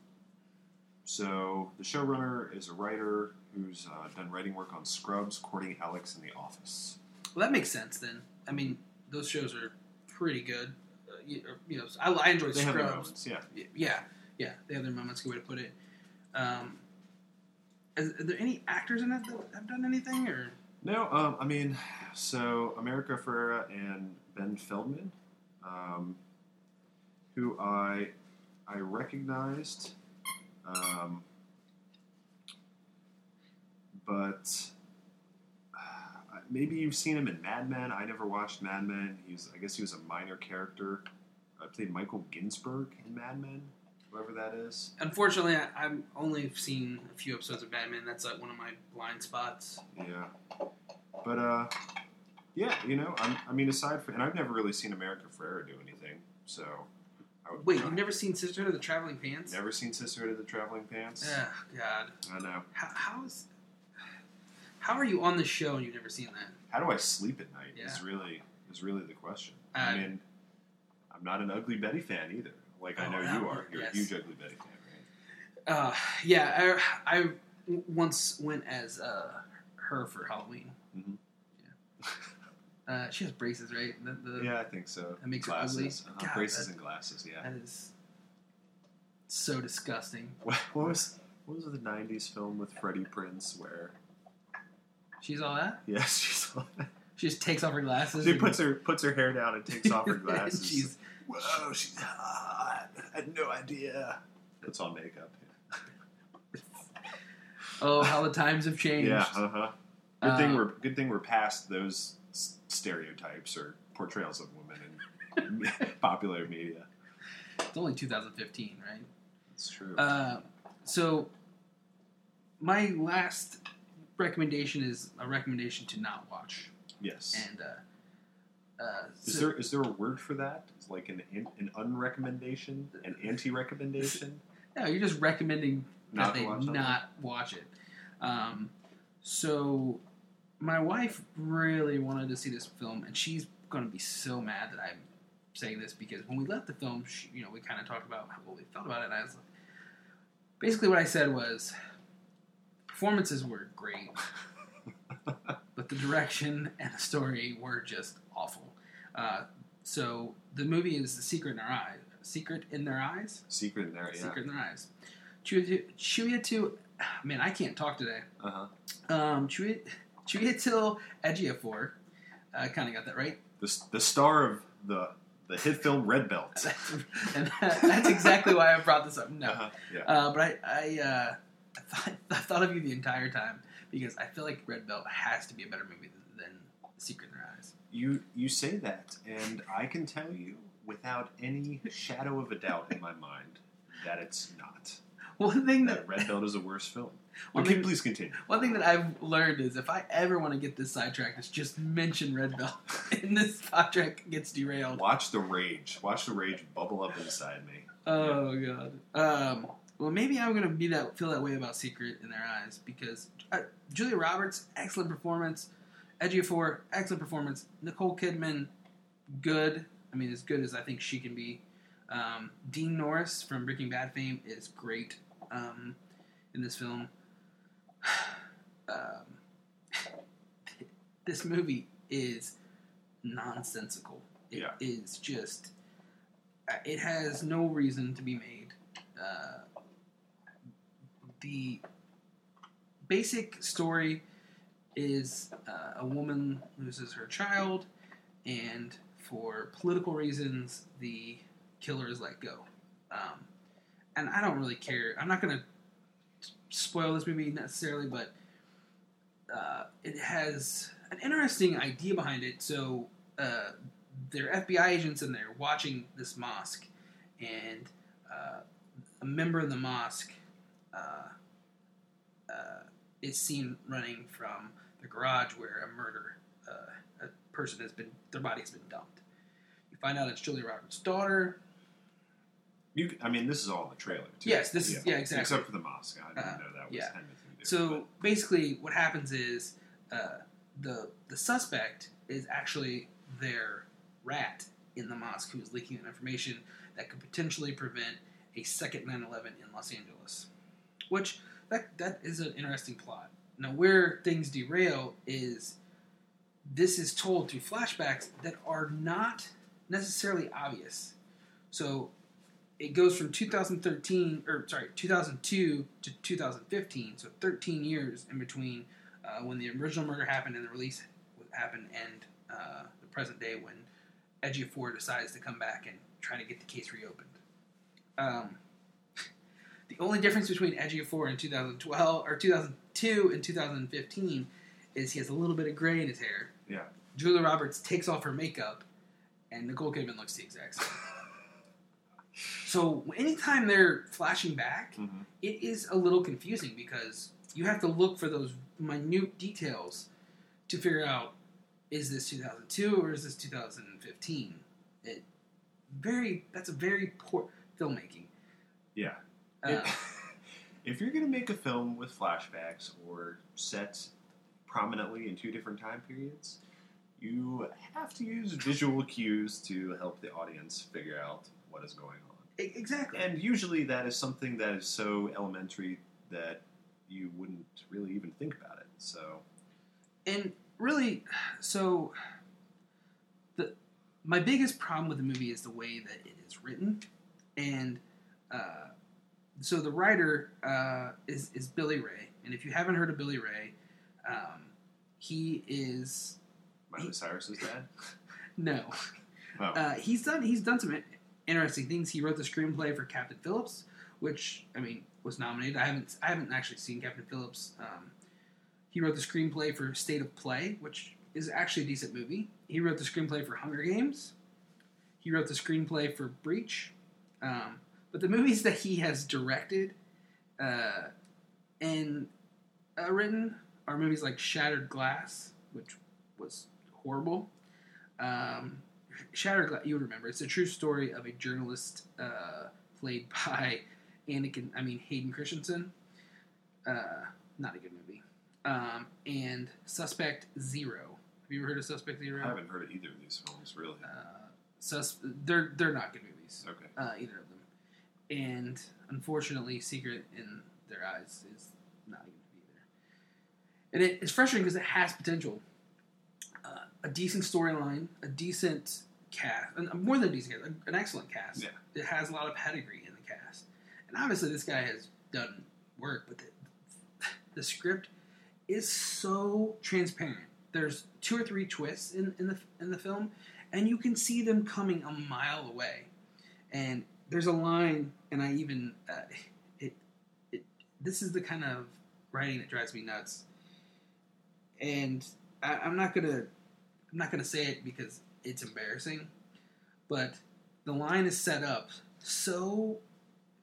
so the showrunner is a writer who's uh, done writing work on Scrubs, Courting Alex, and The Office. Well, that makes sense then. I mean, those shows are pretty good. Uh, you, you know, I, I enjoy They have their Scrubs. moments, yeah. Yeah, yeah, they have their moments. Good way to put it. Um, is, are there any actors in it that have done anything, or No, um, I mean, so America Ferrera and Ben Feldman, um, who I I recognized, um, but uh, maybe you've seen him in Mad Men. I never watched Mad Men. He's I guess he was a minor character. I played Michael Ginsberg in Mad Men, whoever that is. unfortunately, I, I've only seen a few episodes of Mad Men. That's like one of my blind spots. Yeah, but uh, yeah, you know, I'm, I mean, aside from, and I've never really seen America Ferrera do anything, so. I would, Wait, you've never seen Sisterhood of the Traveling Pants? never seen Sisterhood of the Traveling Pants? Oh God, I know. how, how is How are you on the show and you've never seen that? How do I sleep at night? Yeah. Is really is really the question. Uh, I mean, I'm not an Ugly Betty fan either. Like I Oh, know that you are. You're yes. a huge Ugly Betty fan, right? Uh, yeah, I, I once went as uh, her for Halloween. Mhm. Yeah. Uh, she has braces, right? The, the, yeah, I think so. that makes her ugly? Uh-huh. God, Braces that- and glasses. Yeah. That is so disgusting. What, what was what was the '90s film with Freddie Prinze where? She's all that. Yes, she's. All that. She just takes off her glasses. She puts her puts her hair down and takes off her glasses. she's Whoa, she's hot. I had no idea. Puts on makeup. oh, how the times have changed. Yeah. Uh huh. Good thing Uh, we're good thing we're past those s- stereotypes or portrayals of women in popular media. It's only 2015, right? It's true. Uh, so, my last recommendation is a recommendation to not watch. yes. And uh, uh, Is so- there is there a word for that? It's like an an, an unrecommendation, an anti-recommendation. no, you're just recommending Not that they watch not watch it. Um, so, my wife really wanted to see this film, and she's going to be so mad that I'm saying this because when we left the film, she, you know, we kind of talked about what we felt about it. And I was like, basically, what I said was, performances were great, but the direction and the story were just awful. Uh, so the movie is The Secret in Our Eyes. Secret in Their Eyes. Secret in there, yeah. Secret in Their Eyes. Chuyatu, man, I can't talk today. Uh huh. Um, Chuyatu Ejiofor, I kind of got that right. The the star of the the hit film Red Belt. and that, that's exactly why I brought this up. No, Uh-huh. Yeah. uh, but I I, uh, I, thought, I thought of you the entire time because I feel like Red Belt has to be a better movie than, than Secret in Their Eyes. You you say that, and I can tell you without any shadow of a doubt in my mind that it's not. One thing that That Red Belt is a worse film. One Okay, thing- please continue. One thing that I've learned is if I ever want to get this sidetracked, is just mention Red Belt, and this sidetrack gets derailed. Watch the rage. Watch the rage bubble up inside me. Oh god. Um, well, maybe I'm gonna be that feel that way about Secret in Their Eyes because uh, Julia Roberts, excellent performance. Ejiofor, excellent performance. Nicole Kidman, good. I mean, as good as I think she can be. Um, Dean Norris from Breaking Bad fame is great um, in this film. um, this movie is nonsensical. It Yeah. is just. uh, It has no reason to be made. Uh, the basic story is uh, a woman loses her child, and for political reasons, the killer is let go. Um, and I don't really care. I'm not going to spoil this movie necessarily, but uh, it has an interesting idea behind it. So uh, they're FBI agents and they're watching this mosque, and uh, a member of the mosque uh, uh, is seen running from garage where a murder, uh, a person has been, their body has been dumped. You find out it's Julia Roberts' daughter. You, I mean, this is all in the trailer. Too. Yes, this is- yeah, exactly. Except for the mosque. I didn't Uh, know that was yeah. anything do. So basically, what happens is uh, the the suspect is actually their rat in the mosque who is leaking information that could potentially prevent a second 9/11 in Los Angeles. Which that that is an interesting plot. Now, where things derail is this is told through flashbacks that are not necessarily obvious. So it goes from 2013 or sorry 2002 to 2015 so 13 years in between uh, when the original murder happened and the release happened and uh, the present day when Ejiofor decides to come back and try to get the case reopened um, the only difference between Ejiofor and 2012 or 2002 and 2015 is he has a little bit of gray in his hair Yeah. Julia Roberts takes off her makeup and Nicole Kidman looks the exact same so anytime they're flashing back, Mhm. it is a little confusing because you have to look for those minute details to figure out is this 2002 or is this 2015. It very that's a very poor filmmaking. Yeah. Uh, if you're going to make a film with flashbacks or set prominently in two different time periods, you have to use visual cues to help the audience figure out what is going on. Exactly. And usually that is something that is so elementary that you wouldn't really even think about it. So, and really, so the my biggest problem with the movie is the way that it is written, and uh, so the writer uh, is is Billy Ray, and if you haven't heard of Billy Ray, um, he is Miley Cyrus's dad? no, Oh, uh, he's done he's done some interesting things. He wrote the screenplay for Captain Phillips, which I mean was nominated. I haven't I haven't actually seen Captain Phillips. Um, he wrote the screenplay for State of Play, which is actually a decent movie. He wrote the screenplay for Hunger Games. He wrote the screenplay for Breach. Um, but the movies that he has directed uh, and uh, written are movies like Shattered Glass, which was horrible. Um, Shattered Glass, you remember, it's a true story of a journalist uh, played by Anakin, I mean Hayden Christensen. Uh, not a good movie. Um, and Suspect Zero. Have you ever heard of Suspect Zero? I haven't heard of either of these films, really. Uh, sus- they're they're not good movies. Okay. Uh, either of them. And unfortunately, Secret in Their Eyes is not a good movie either. And it, it's frustrating because it has potential. Uh, a decent storyline, a decent cast, and more than a decent cast, an excellent cast. Yeah. It has a lot of pedigree in the cast. And obviously, this guy has done work, but the, the script is so transparent. There's two or three twists in, in the in the film, and you can see them coming a mile away. And there's a line, and I even uh, it it this is the kind of writing that drives me nuts. And I, I'm not gonna I'm not gonna say it because it's embarrassing, but the line is set up so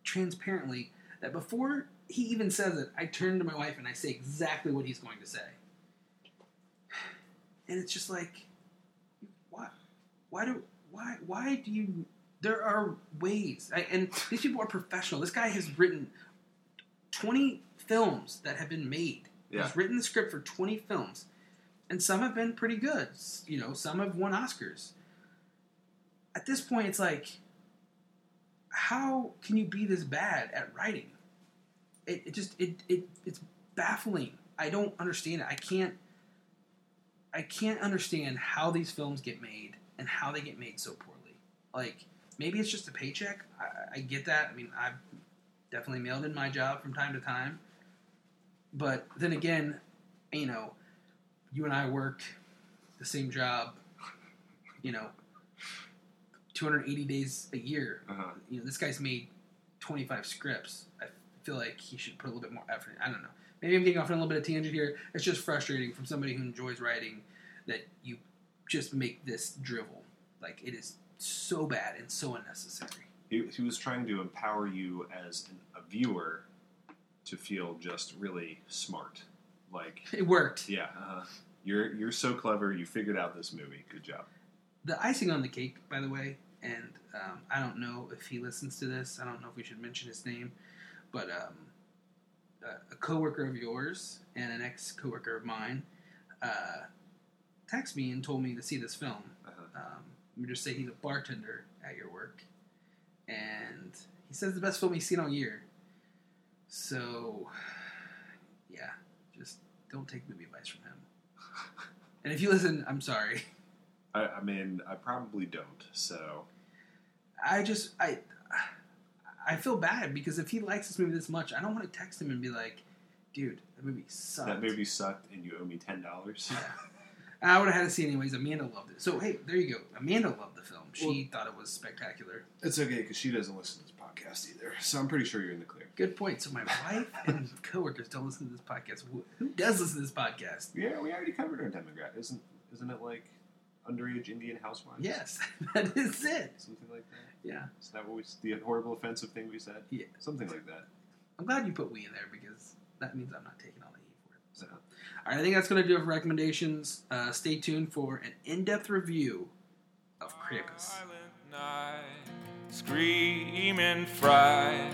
transparently that before he even says it, I turn to my wife and I say exactly what he's going to say. And it's just like, why, why do, why, why do you? There are ways, I, and these people are professional. This guy has written twenty films that have been made. Yeah. He's written the script for twenty films, and some have been pretty good. You know, some have won Oscars. At this point, it's like, how can you be this bad at writing? It, it just it, it it's baffling. I don't understand it. I can't I can't understand how these films get made and how they get made so poorly. Like maybe it's just a paycheck. I, I get that. I mean, I've definitely mailed in my job from time to time. But then again, you know, you and I work the same job. You know, 280 days a year Uh-huh. you know, this guy's made 25 scripts. I feel like he should put a little bit more effort. in. I don't know. Maybe I'm getting off on a little bit of tangent here. It's just frustrating from somebody who enjoys writing that you just make this drivel. Like it is so bad and so unnecessary. He, he was trying to empower you as an, a viewer to feel just really smart. Like, It worked. yeah, uh, you're you're so clever. You figured out this movie. Good job. The icing on the cake, by the way, and um, I don't know if he listens to this. I don't know if we should mention his name, but um, a- a coworker of yours and an ex coworker of mine uh, texted me and told me to see this film. Uh-huh. Um, let me just say he's a bartender at your work, and he says the best film he's seen all year. So, yeah, just don't take movie advice from him. And if you listen, I'm sorry. I, I mean, I probably don't. So I just I I feel bad because if he likes this movie this much, I don't want to text him and be like, "Dude, that movie sucked." that movie sucked, and you owe me ten dollars. Yeah. I would have had to see anyways. Amanda loved it. So hey, there you go. Amanda loved the film. She thought it was spectacular. It's okay because she doesn't listen to this podcast either. So I'm pretty sure you're in the clear. Good point. So my wife and coworkers don't listen to this podcast. Who- does listen to this podcast? Yeah, we already covered our demographic. Isn't isn't it like underage Indian housewives? Yes, that is it. something like that. Yeah. Is that what we? The horrible, offensive thing we said? Yeah. something like that. I'm glad you put we in there because that means I'm not taking all the heat for it. So. All right, I think that's going to do it for recommendations. Uh, stay tuned for an in-depth review of Krampus. Silent night, screaming fright.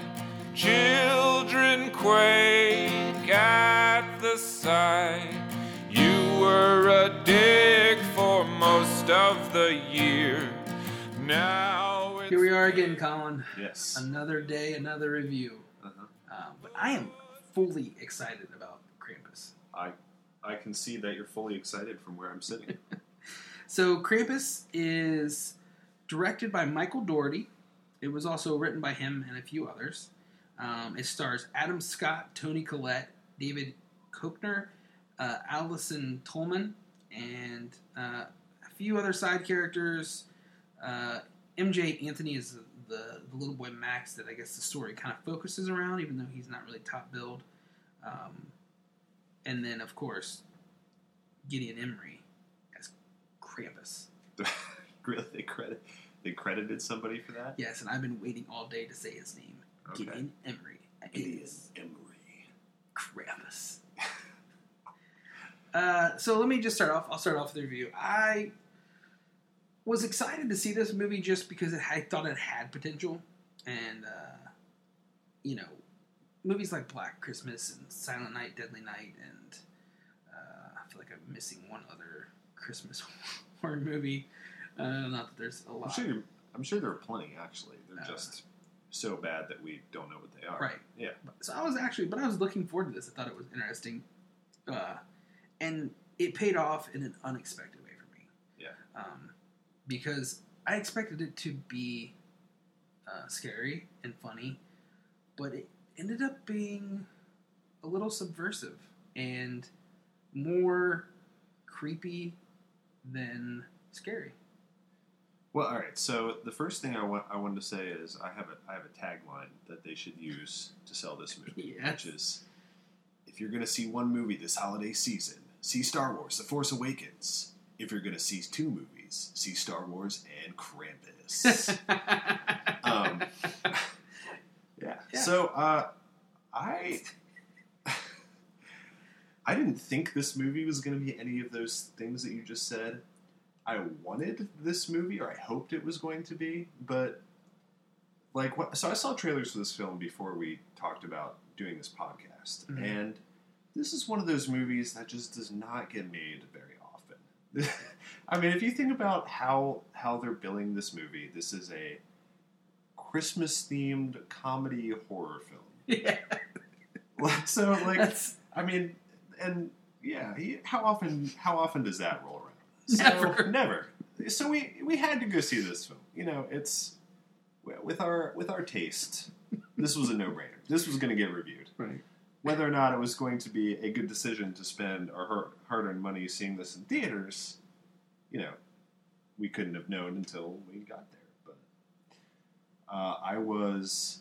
Children quake at the sight. You were a dick for most of the year. Now it's Here we are again, Colin. Yes. Another day, another review. Uh-huh. Um, but I am fully excited about Krampus. I I can see that you're fully excited from where I'm sitting. So Krampus is directed by Michael Dougherty. It was also written by him and a few others. Um, it stars Adam Scott, Toni Collette, David Koechner, uh, Allison Tolman, and uh, a few other side characters. Uh, Emjay Anthony is the, the, the little boy Max that I guess the story kind of focuses around, even though he's not really top billed. Um, and then, of course, Gideon Emery as Krampus. really, they credit they credited somebody for that. Yes, and I've been waiting all day to say his name. Okay. Gideon Emery Gideon is Emery. Krampus. uh, so let me just start off. I'll start off with the review. I was excited to see this movie just because it, I thought it had potential, and uh, you know, movies like Black Christmas and Silent Night, Deadly Night, and uh, I feel like I'm missing one other Christmas horror movie. Uh, not that there's a I'm lot. sure you're, I'm sure there are plenty actually. They're Uh, just so bad that we don't know what they are. Right. Yeah. So I was actually, but I was looking forward to this. I thought it was interesting, uh, and it paid off in an unexpected way for me. Yeah. Um, because I expected it to be uh, scary and funny, but it ended up being a little subversive and more creepy than scary. Well, all right. So the first thing I want I wanted to say is I have a I have a tagline that they should use to sell this movie, Yes. which is if you're going to see one movie this holiday season, see Star Wars: The Force Awakens. If you're going to see two movies, see Star Wars and Krampus. um, yeah. So uh, I I didn't think this movie was going to be any of those things that you just said. I wanted this movie, or I hoped it was going to be, but like what? So I saw trailers for this film before we talked about doing this podcast, Mhm. and this is one of those movies that just does not get made very often. I mean, if you think about how how they're billing this movie, this is a Christmas themed comedy horror film. yeah, so like that's I mean, and yeah, he, how often how often does that roll around? So, Never. never. So we we had to go see this film. You know, it's with our with our taste. This was a no brainer. This was going to get reviewed. right. Whether or not it was going to be a good decision to spend our hard earned money seeing this in theaters, you know, we couldn't have known until we got there. Uh, I was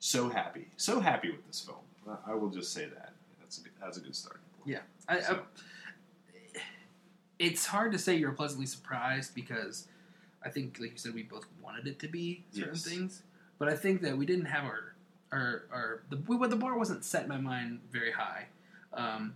so happy, so happy with this film. I- will just say that. That's a good, that's a good starting point. Yeah, I, I, it's hard to say you're pleasantly surprised because I think, like you said, we both wanted it to be certain Yes. things, but I think that we didn't have our our our the we, the bar wasn't set in my mind very high. Um,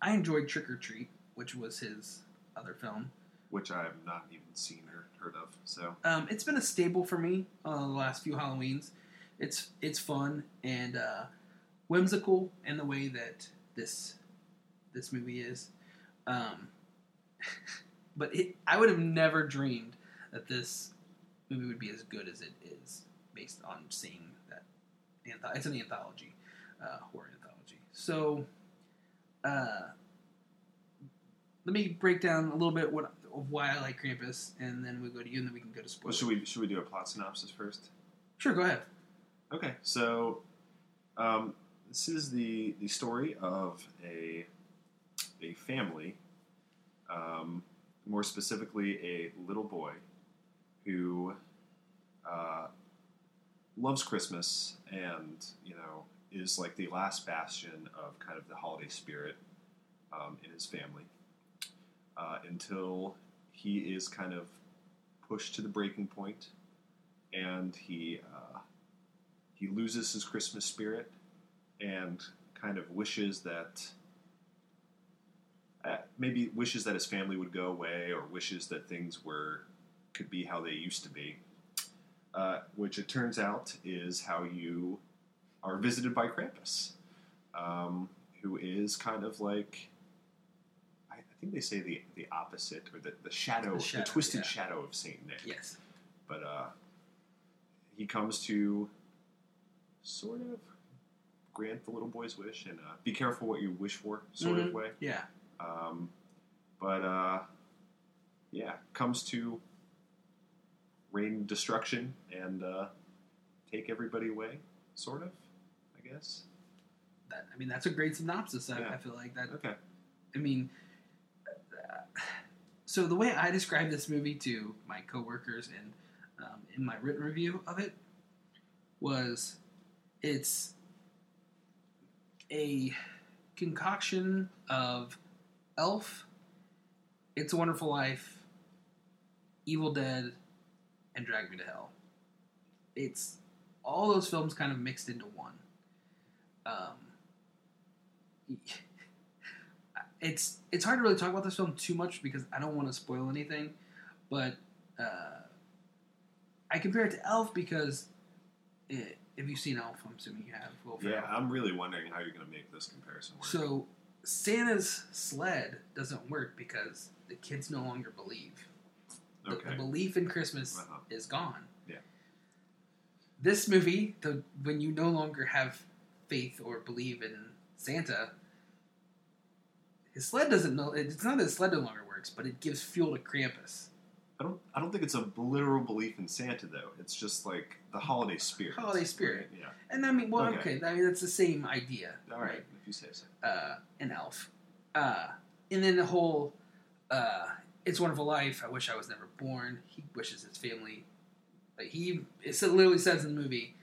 I enjoyed Trick 'r Treat, which was his other film. which I have not even seen heard of. So Um, it's been a staple for me uh, the last few Halloweens. It's it's fun and uh, whimsical in the way that this this movie is. Um, but it, I would have never dreamed that this movie would be as good as it is based on seeing that. It's an anthology, uh, horror anthology. So, uh, let me break down a little bit what of why I like Krampus, and then we go to you, and then we can go to well, spoilers. should we should we do a plot synopsis first? Sure, go ahead. Okay, so um, this is the the story of a a family, um, more specifically a little boy who uh, loves Christmas and you know is like the last bastion of kind of the holiday spirit um, in his family uh, until he is kind of pushed to the breaking point and he uh, he loses his Christmas spirit and kind of wishes that uh, maybe wishes that his family would go away or wishes that things were could be how they used to be. Uh, which it turns out is how you are visited by Krampus um, who is kind of like think they say the the opposite or the, the shadow, The the, twisted yeah. shadow of Saint Nick. Yes. But uh, he comes to sort of grant the little boy's wish and uh, be careful what you wish for, sort of Mhm. way. Yeah. Um, but uh, yeah, comes to rain destruction and uh, take everybody away, sort of. I guess. That I mean, that's a great synopsis. I, Yeah. I feel like that. Okay. I mean, so the way I describe this movie to my coworkers and um, in my written review of it was, it's a concoction of Elf, It's a Wonderful Life, Evil Dead, and Drag Me to Hell. It's all those films kind of mixed into one. Um, it's it's hard to really talk about this film too much because I don't want to spoil anything, but uh, I compare it to Elf because it, if you've seen Elf, I'm assuming you have. Will Yeah. I'm really wondering how you're going to make this comparison work. So Santa's sled doesn't work because the kids no longer believe. The, okay. the belief in Christmas Uh-huh. is gone. Yeah. This movie, the when you no longer have faith or believe in Santa, his sled doesn't know. It's not that his sled no longer works, but it gives fuel to Krampus. I don't. I don't think it's a literal belief in Santa though. It's just like the holiday spirit. Holiday spirit. Right? Yeah. And I mean, well, Okay. okay, I mean that's the same idea, All right. If you say so. uh, an elf. Uh, and then the whole uh, It's Wonderful Life, I wish I was never born. He wishes his family. Like he it literally says in the movie,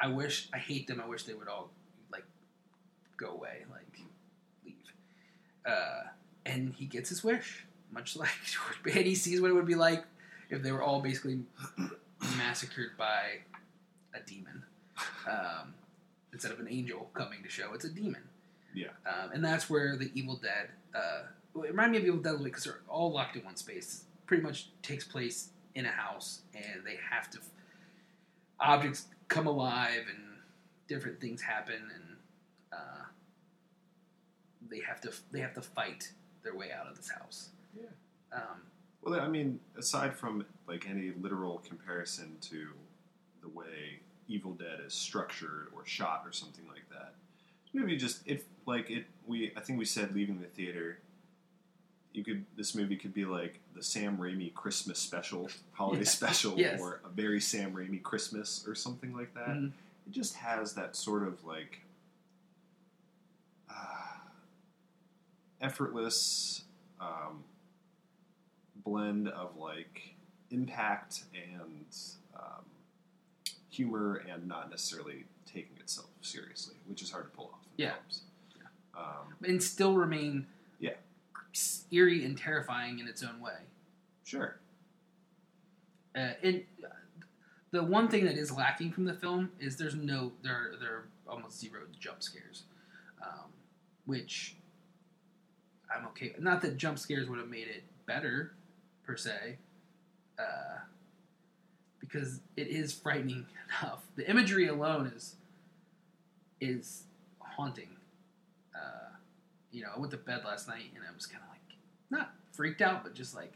I wish, I hate them, I wish they would all, like, go away, like. Uh, and he gets his wish, much like George and he sees what it would be like if they were all basically massacred by a demon. Um, instead of an angel coming to show, it's a demon. Yeah. Um, and that's where the Evil Dead. Uh, it reminded me of Evil Dead because they're all locked in one space. Pretty much takes place in a house, and they have to. Objects come alive, and different things happen, and uh, they have to they have to fight their way out of this house. Yeah. Um, Well, I mean, aside from like any literal comparison to the way Evil Dead is structured or shot or something like that, maybe just if like it, we I think we said leaving the theater. You could this movie could be like the Sam Raimi Christmas special, holiday Yeah. special, Yes. or a very Sam Raimi Christmas or something like that. mhm. It just has that sort of like uh, effortless um, blend of like impact and um, humor and not necessarily taking itself seriously, which is hard to pull off Yeah. films. Um, and still remain Yeah. eerie and terrifying in its own way. sure. Uh, and uh, the one thing that is lacking from the film is there's no there are, there are almost zero jump scares, um, which I'm okay. Not that jump scares would have made it better per se, uh, because it is frightening enough. The imagery alone is is haunting. Uh, you know, I went to bed last night and I was kind of like not freaked out, but just like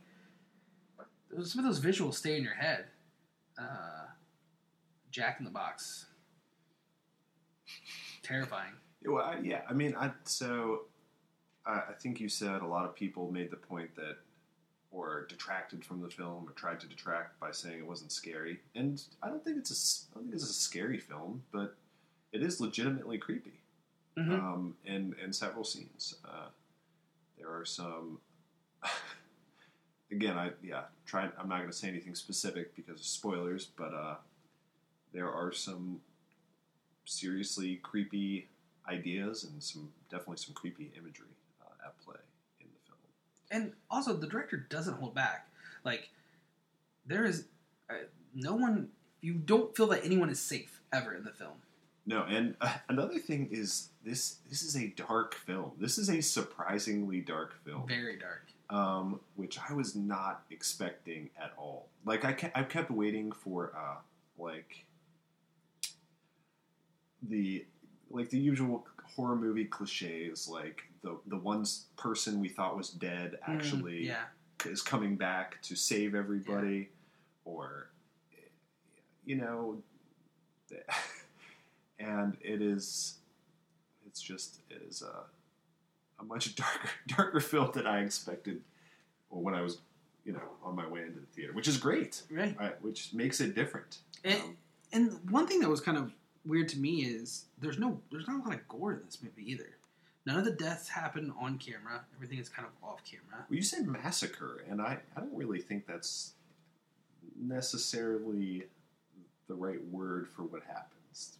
some of those visuals stay in your head. Uh, Jack in the Box, terrifying. Well, I, yeah, I mean, I so I, think you said a lot of people made the point that or detracted from the film or tried to detract by saying it wasn't scary, and I don't think it's a I don't think it's a scary film, but it is legitimately creepy. Mhm. Um, in in several scenes, uh, there are some. again, I yeah, try. I'm not going to say anything specific because of spoilers, but uh, there are some seriously creepy ideas and some definitely some creepy imagery uh, at play in the film. And also, the director doesn't hold back. Like, there is uh, no one. You don't feel that anyone is safe ever in the film. No, and uh, another thing is this this is a dark film. This is a surprisingly dark film. Very dark. um, which I was not expecting at all. Like I kept, I kept waiting for uh, like the like the usual horror movie cliches, like the the one person we thought was dead actually Mm, yeah. is coming back to save everybody, or you know, and it is, it's just it is a a much darker darker film than I expected, or when I was you know on my way into the theater, which is great, Right. uh, which makes it different. And, Um, and one thing that was kind of weird to me is there's no there's not a lot of gore in this movie either. None of the deaths happen on camera. Everything is kind of off camera. Well, you said massacre, and I, I don't really think that's necessarily the right word for what happens.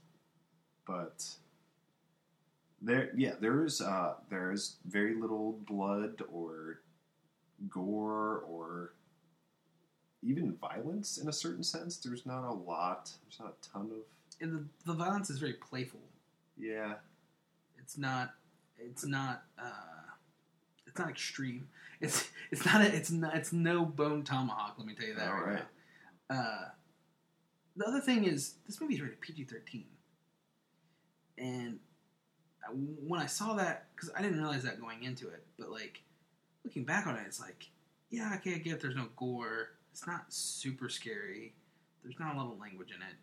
But there, yeah, there is uh, there is very little blood or gore or even violence in a certain sense. There's not a lot. There's not a ton of And the, the violence is very playful. yeah. It's not. It's not. Uh, it's not extreme. It's it's not. A, it's not. It's no bone tomahawk. Let me tell you that All right, right. now. Uh, the other thing is this movie is rated PG thirteen, and I- when I saw that, because I didn't realize that going into it, but like looking back on it, it's like, yeah, okay, I get there's no gore. It's not super scary. There's not a lot of language in it.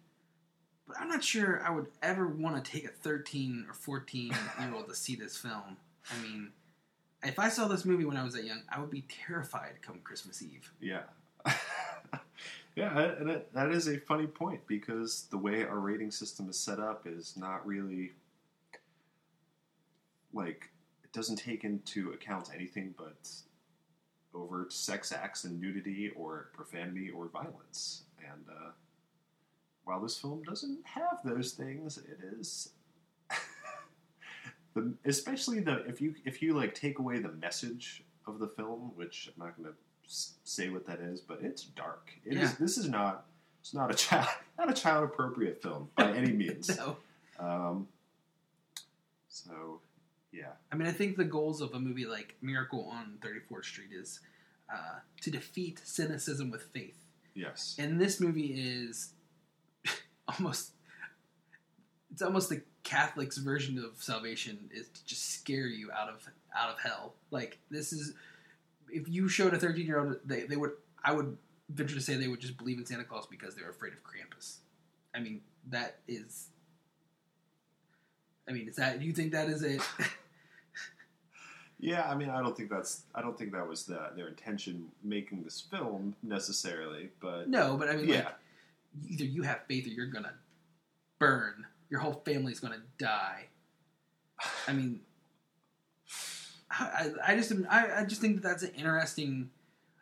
But I'm not sure I would ever want to take a 13 or 14 year old to see this film. I mean, if I saw this movie when I was that young, I would be terrified come Christmas Eve. Yeah. yeah, and it, that is a funny point because the way our rating system is set up is not really like it doesn't take into account anything but overt sex acts and nudity or profanity or violence. And uh, while this film doesn't have those things, it is the especially the if you if you like take away the message of the film, which I'm not going to say what that is, but it's dark. It is. Yeah. This is not. It's not a child. Not a child appropriate film by any means. No. Um, so, yeah. I mean, I think the goals of a movie like Miracle on 34th Street is uh, to defeat cynicism with faith. Yes. And this movie is almost it's almost the Catholic's version of salvation is to just scare you out of out of hell. Like this is if you showed a 13 year old they, they would I would venture to say they would just believe in Santa Claus because they're afraid of Krampus. I mean, that is I mean, is that do you think that is it? Yeah, I mean, I don't think that's. I don't think that was the, their intention making this film necessarily, but no, but I mean yeah, like either you have faith or you're gonna burn. Your whole family's gonna die. I mean, I, I just I, I just think that that's an interesting.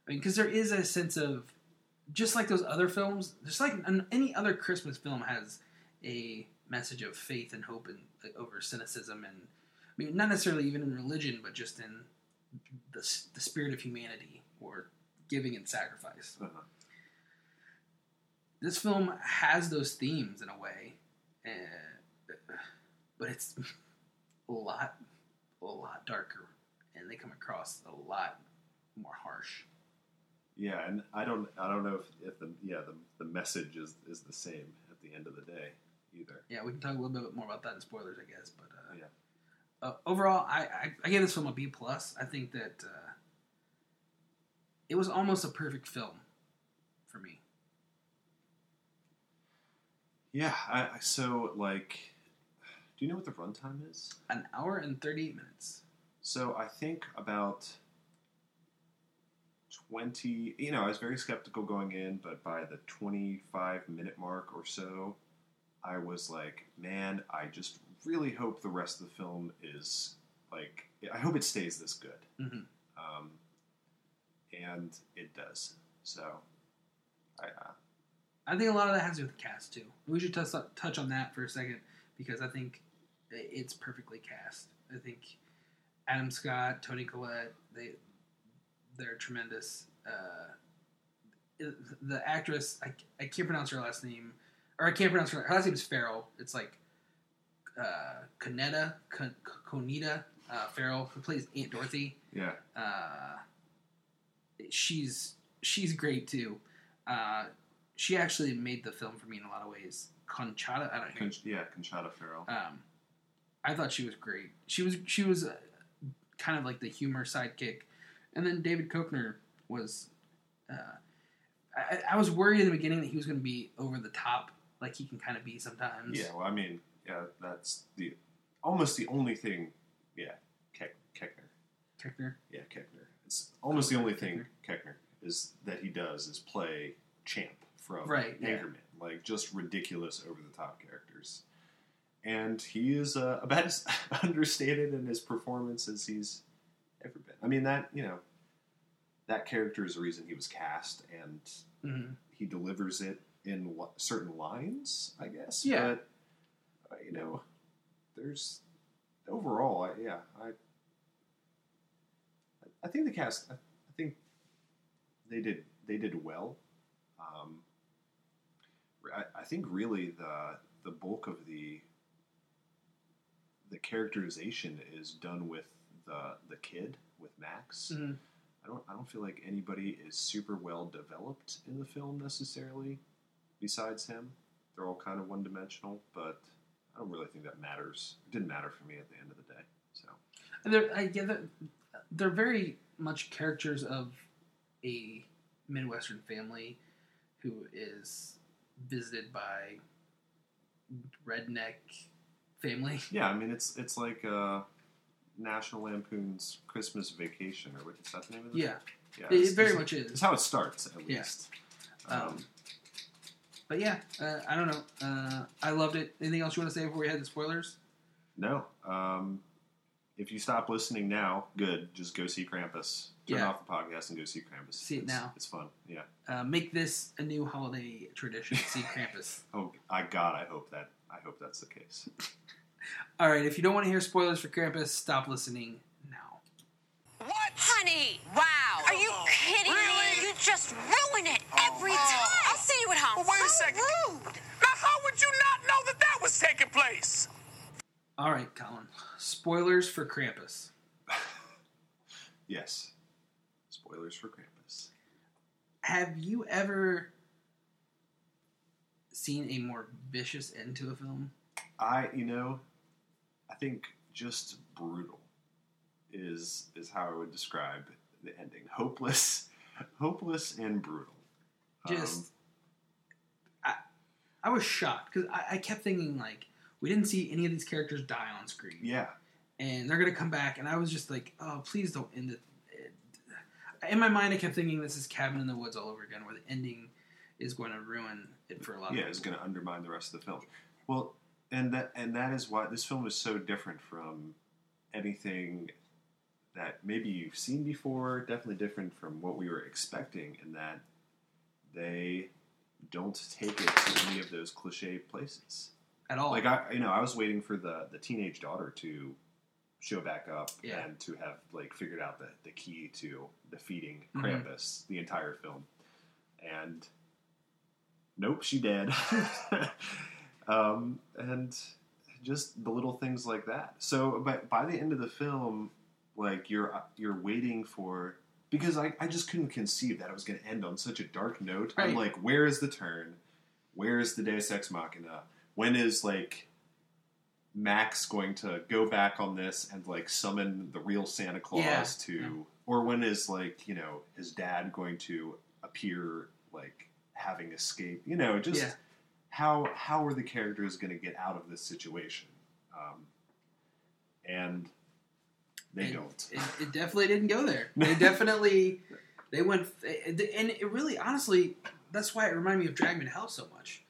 I mean, because there is a sense of just like those other films, just like an, any other Christmas film has a message of faith and hope and uh, over cynicism and I mean not necessarily even in religion, but just in the the spirit of humanity or giving and sacrifice uh-huh. This film has those themes in a way, uh, but it's a lot, a lot darker, and they come across a lot more harsh. yeah, and I don't. I don't know if, if the yeah the, the message is is the same at the end of the day either. Yeah, we can talk a little bit more about that in spoilers, I guess. But uh, Yeah. uh, overall, I, I I gave this film a B plus. I think that uh, it was almost a perfect film for me. Yeah, I, I so like. Do you know what the runtime is? An hour and thirty eight minutes. So I think about 20, you know, I was very skeptical going in, but by the 25 minute mark or so, I was like, man, I just really hope the rest of the film is like, I hope it stays this good. Mhm. Um, and it does. So, I, uh, I think a lot of that has to do with the cast too. We should touch touch on that for a second because I think it's perfectly cast. I think Adam Scott, Toni Collette, they they're tremendous. Uh, the actress, I, I can't pronounce her last name, or I can't pronounce her. Her last name is Ferrell. It's like uh, Conetta, Con, Conita uh, Ferrell, who plays Aunt Dorothy yeah. uh, she's she's great too. She actually made the film for me in a lot of ways. Conchata, I don't know. Con- yeah, Conchata Ferrell. Um, I thought she was great. She was she was uh, kind of like the humor sidekick, and then David Koechner was. Uh, I, I was worried in the beginning that he was going to be over the top, like he can kind of be sometimes. Yeah, well, I mean, yeah, that's the almost the only thing. Yeah, Keck, Keckner. Koechner. Yeah, Keckner. It's almost the only thing Keckner is that he does is play champ from Right, yeah. Like just ridiculous, over the top characters. And he is uh, about as understated in his performance as he's ever been. I mean that you know that character is the reason he was cast, and hmm he delivers it in li- certain lines, I guess. Yeah. But uh, you know, there's overall, I, yeah, I, I think the cast, I, I think they did they did well. Um, I, I think really the the bulk of the the characterization is done with the the kid with Max. hmm I don't I don't feel like anybody is super well developed in the film necessarily besides him. They're all kind of one dimensional, but I don't really think that matters. It didn't matter for me at the end of the day. So And they're I get that they're very much characters of a midwestern family who is visited by redneck family. yeah, I mean it's it's like uh, National Lampoon's Christmas Vacation, or what is that the name of it? Yeah, yeah. it, it's- it very much is. It's how it starts, at Yeah. least. Um, Um, But yeah, uh, I don't know. Uh, I loved it. Anything else you want to say before we head to spoilers? no. Um, if you stop listening now, good. Just go see Krampus. Turn Yeah. off the podcast and go see Krampus. See it It's- now. It's fun. Yeah. Uh, make this a new holiday tradition. See Krampus. Oh, I God, I hope that I hope that's the case. All right, if you don't want to hear spoilers for Krampus, stop listening now. What? Honey! Wow. Are you kidding Really? me? You just ruin it every time. I'll see you at home. Well, wait a so second. rude. Now, how would you not know that that was taking place? All right, Colin. Spoilers for Krampus. Yes. Spoilers for Krampus. Have you ever seen a more vicious end to a film? I, you know, I think just brutal is is how I would describe the ending. Hopeless, hopeless and brutal. Just, Um, I, I was shocked because I, I kept thinking like we didn't see any of these characters die on screen, yeah, and they're gonna come back, and I was just like, oh, please don't end it. In my mind, I kept thinking this is Cabin in the Woods all over again, where the ending is going to ruin it for a lot yeah, of it's going to undermine the rest of the film. Well, and that and that is why this film is so different from anything that maybe you've seen before. Definitely different from what we were expecting, in that they don't take it to any of those cliche places. at all. Like I, you know, I was waiting for the the teenage daughter to show back up Yeah. and to have like figured out the the key to defeating Mhm. Krampus the entire film, and nope, she dead. um, and just the little things like that. So, but by the end of the film, like you're you're waiting for because I, I just couldn't conceive that it was going to end on such a dark note. I'm like, where is the turn? Where is the Deus Ex Machina? When is like Max going to go back on this and like summon the real Santa Claus Yeah. to, Yeah. or when is like you know his dad going to appear like having escaped? You know, just Yeah. how how are the characters going to get out of this situation? Um, and they And don't. It, it definitely didn't go there. They definitely they went and it really honestly that's why it reminded me of Drag Me to Hell so much.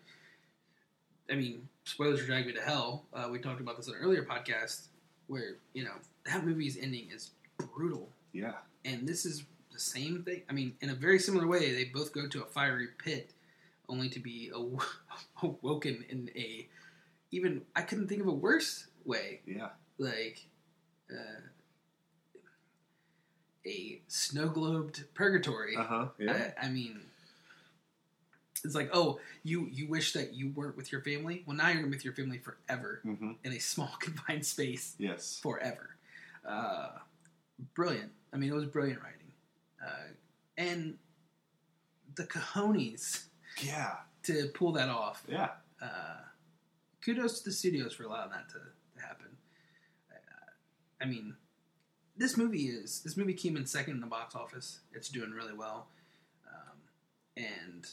I mean, spoilers for Drag Me to Hell. Uh, we talked about this in an earlier podcast where you know that movie's ending is brutal, yeah, and this is the same thing. I mean, in a very similar way, they both go to a fiery pit, only to be aw- awoken in a even I couldn't think of a worse way yeah, like uh, a snow globed purgatory. uh huh, yeah, I, I mean, it's like, oh, you you wish that you weren't with your family. Well, now you're with your family forever hmm in a small confined space yes, forever. Uh, brilliant. I mean, it was brilliant writing, uh, and the cojones yeah, to pull that off. yeah. Uh, kudos to the studios for allowing that to, to happen. I mean, this movie is this movie came in second in the box office. It's doing really well, um, and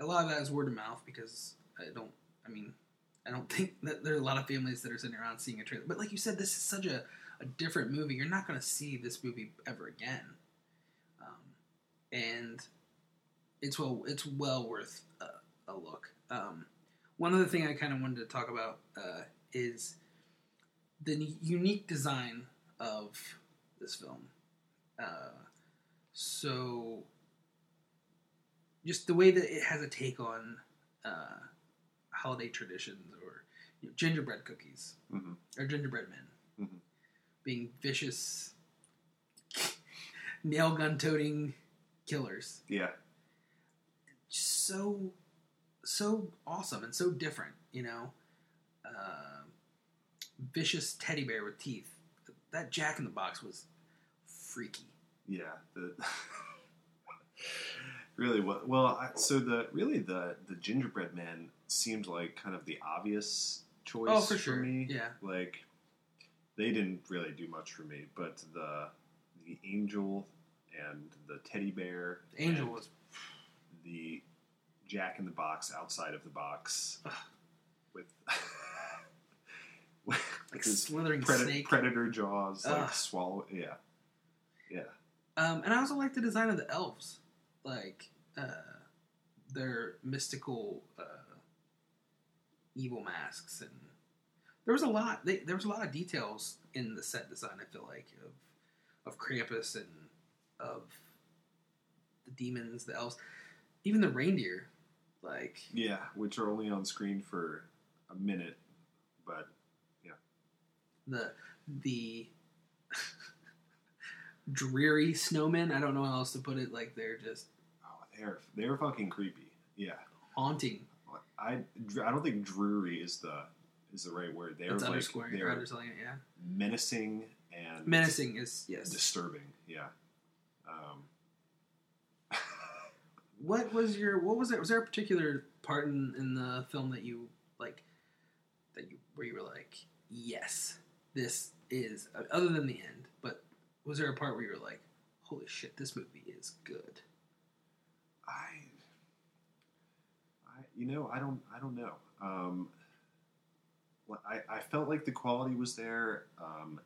a lot of that is word of mouth because I don't. I mean, I don't think that there are a lot of families that are sitting around seeing a trailer. But like you said, this is such a, a different movie. You're not going to see this movie ever again, um, and it's well it's well worth a, a look. Um, one other thing I kind of wanted to talk about uh, is the unique design of this film. Uh, so, just the way that it has a take on uh, holiday traditions or you know, gingerbread cookies Mhm. or gingerbread men Mhm. being vicious, nail gun toting killers. Yeah. So, so awesome and so different, you know. Uh, vicious teddy bear with teeth. That Jack in the Box was freaky. Yeah. The really what? Well, I, so the really the the gingerbread man seemed like kind of the obvious choice Oh, for sure. me. Yeah. Like they didn't really do much for me, but the the angel and the teddy bear, The Angel was the Jack in the Box outside of the box Ugh. with. with like his slithering pred- snake. predator jaws, like swallow. Yeah, yeah. Um, and I also like the design of the elves, like uh, their mystical uh, evil masks, and there was a lot. They, there was a lot of details in the set design. I feel like of of Krampus and of the demons, the elves, even the reindeer. Like Yeah, which are only on screen for a minute, but yeah the the dreary snowmen. I don't know how else to put it. Like they're just they're they're fucking creepy. Yeah, haunting. I I don't think dreary is the is the right word. They're it's like underscoring they're underselling it. Yeah, menacing and menacing is yes. disturbing. Yeah. Um, What was your what was it? Was there a particular part in, in the film that you like that you where you were like, yes, this is other than the end, but was there a part where you were like, holy shit, this movie is good? I, I, you know, I don't, I don't know. Um, I, I felt like the quality was there, um,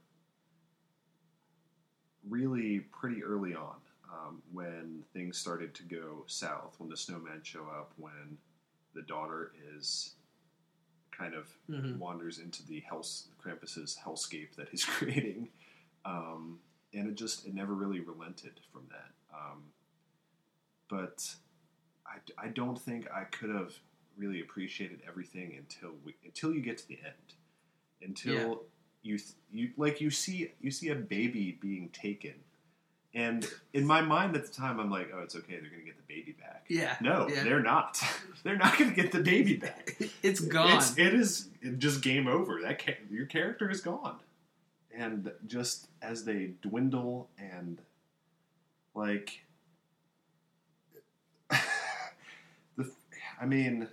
really pretty early on, um, when things started to go south, when the snowmen show up, when the daughter is kind of Mhm. wanders into the hell, Krampus's hellscape that he's creating, um, and it just it never really relented from that. Um, but I, I don't think I could have really appreciated everything until we, until you get to the end, until Yeah. you you like you see you see a baby being taken, and in my mind at the time I'm like, oh, it's okay, they're gonna get the baby back. Yeah, No, yeah. they're not. they're not gonna get the baby back. it's gone. It's, it is just game over. That ca- your character is gone, and just as they dwindle and like the, I mean,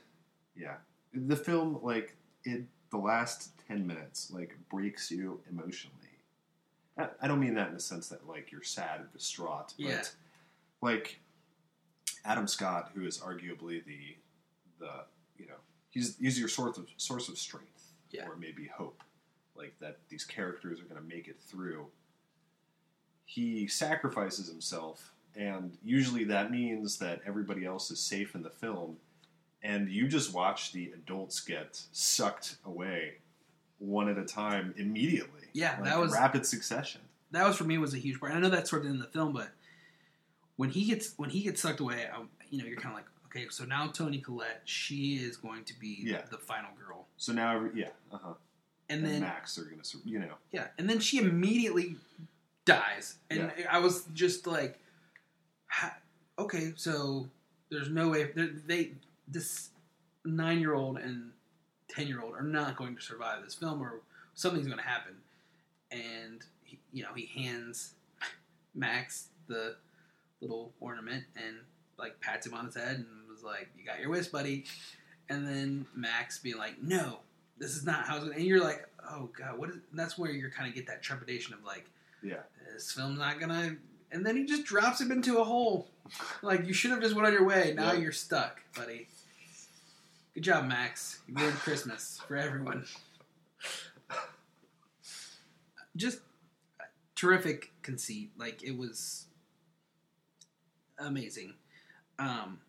yeah, the film like it. The last ten minutes like breaks you emotionally. I, I don't mean that in the sense that like you're sad and distraught, but Yeah. like Adam Scott, who is arguably the the you know he's he's your source of source of strength Yeah. or maybe hope, like that these characters are going to make it through. He sacrifices himself, and usually that means that everybody else is safe in the film, and you just watch the adults get sucked away one at a time immediately. Yeah, like, that was- rapid succession. that was for me was a huge part. I know that's sort of in the film, but when he gets when he gets sucked away, I, you know, you're kind of like, okay, so now Toni Collette, she is going to be Yeah. the final girl, So now, every, yeah, uh huh. and, And, then Max are going to, you know, yeah, and then she immediately dies, and I was just like, okay, so there's no way they this nine year old and ten year old are not going to survive this film, or something's going to happen, and he, you know he hands Max the little ornament and like pats him on his head and was like, "You got your wish, buddy," and then Max being like, "No, this is not how it's going," and you're like, oh god, what is? That's where you kind of get that trepidation of like, Yeah. this film's not gonna. And then he just drops him into a hole. Like you should have just went on your way. Now Yeah. you're stuck, buddy. Good job, Max. You ruined Christmas for everyone. Just terrific conceit. Like it was amazing. Um,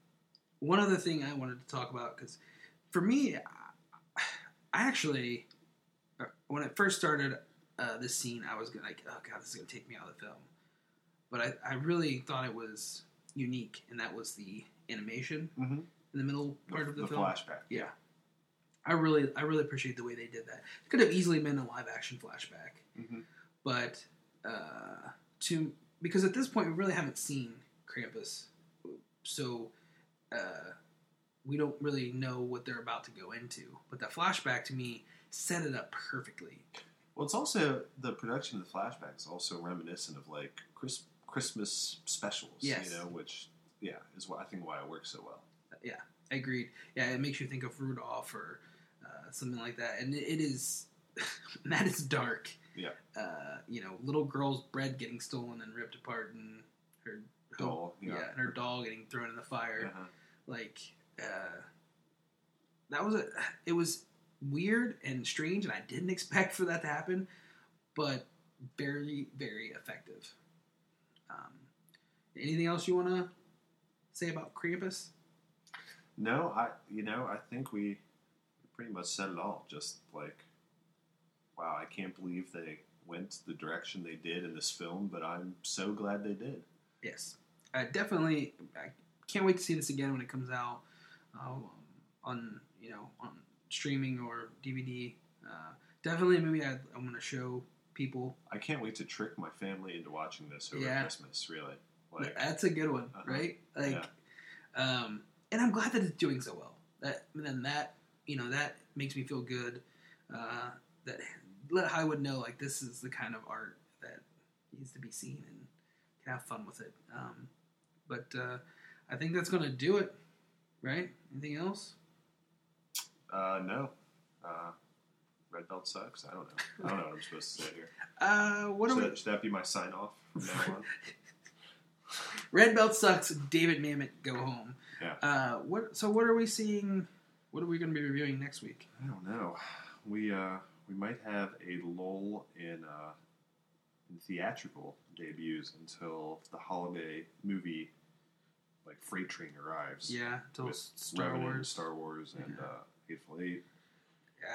one other thing I wanted to talk about because for me, I actually when it first started uh, this scene, I was like, oh god, this is gonna take me out of the film. But I, I really thought it was unique, and that was the animation Mm-hmm. In the middle part of the, the film. flashback. Yeah, I really, I really appreciate the way they did that. It could have easily been a live action flashback, Mhm. but uh, to because at this point we really haven't seen Krampus, so uh, we don't really know what they're about to go into. But that flashback to me set it up perfectly. Well, it's also the production of the flashback is also reminiscent of like Chris, Christmas specials. Yes. You know, which yeah is what I think why it works so well. Yeah, I agreed. Yeah, it makes you think of Rudolph or uh, something like that, and it, it is that is dark. Yeah. Uh, you know, little girl's bread getting stolen and ripped apart, and her Doll, yeah, yeah. and her doll getting thrown in the fire. Uh-huh. Like uh, that was a. It was weird and strange, and I didn't expect for that to happen, but very, very effective. Um, anything else you want to say about Krampus? No, I you know I think we pretty much said it all. Just like wow, I can't believe they went the direction they did in this film, but I'm so glad they did. Yes, I definitely. I can't wait to see this again when it comes out um, on you know on streaming or DVD. Uh, definitely a movie I, I'm going to show people. I can't wait to trick my family into watching this over Yeah. Christmas. Really, like That's a good one, Uh-huh. right? Like, um, and I'm glad that it's doing so well. That and then that you know that makes me feel good. Uh, that let Hollywood know like this is the kind of art that needs to be seen and can have fun with it. Um, but uh, I think that's going to do it, right? Anything else? uh, no, uh, red belt sucks. I don't know. I don't know what I'm supposed to say here. Uh, what should, we? that, should that be my sign off from now on? Red belt sucks. David Mamet, go home. Yeah. Uh, what? So what are we seeing? What are we going to be reviewing next week? I don't know. We uh, we might have a lull in uh, in theatrical debuts until the holiday movie like freight train arrives. Yeah, until Star Revenant, Wars. Star Wars, and Yeah. uh, Hateful Eight.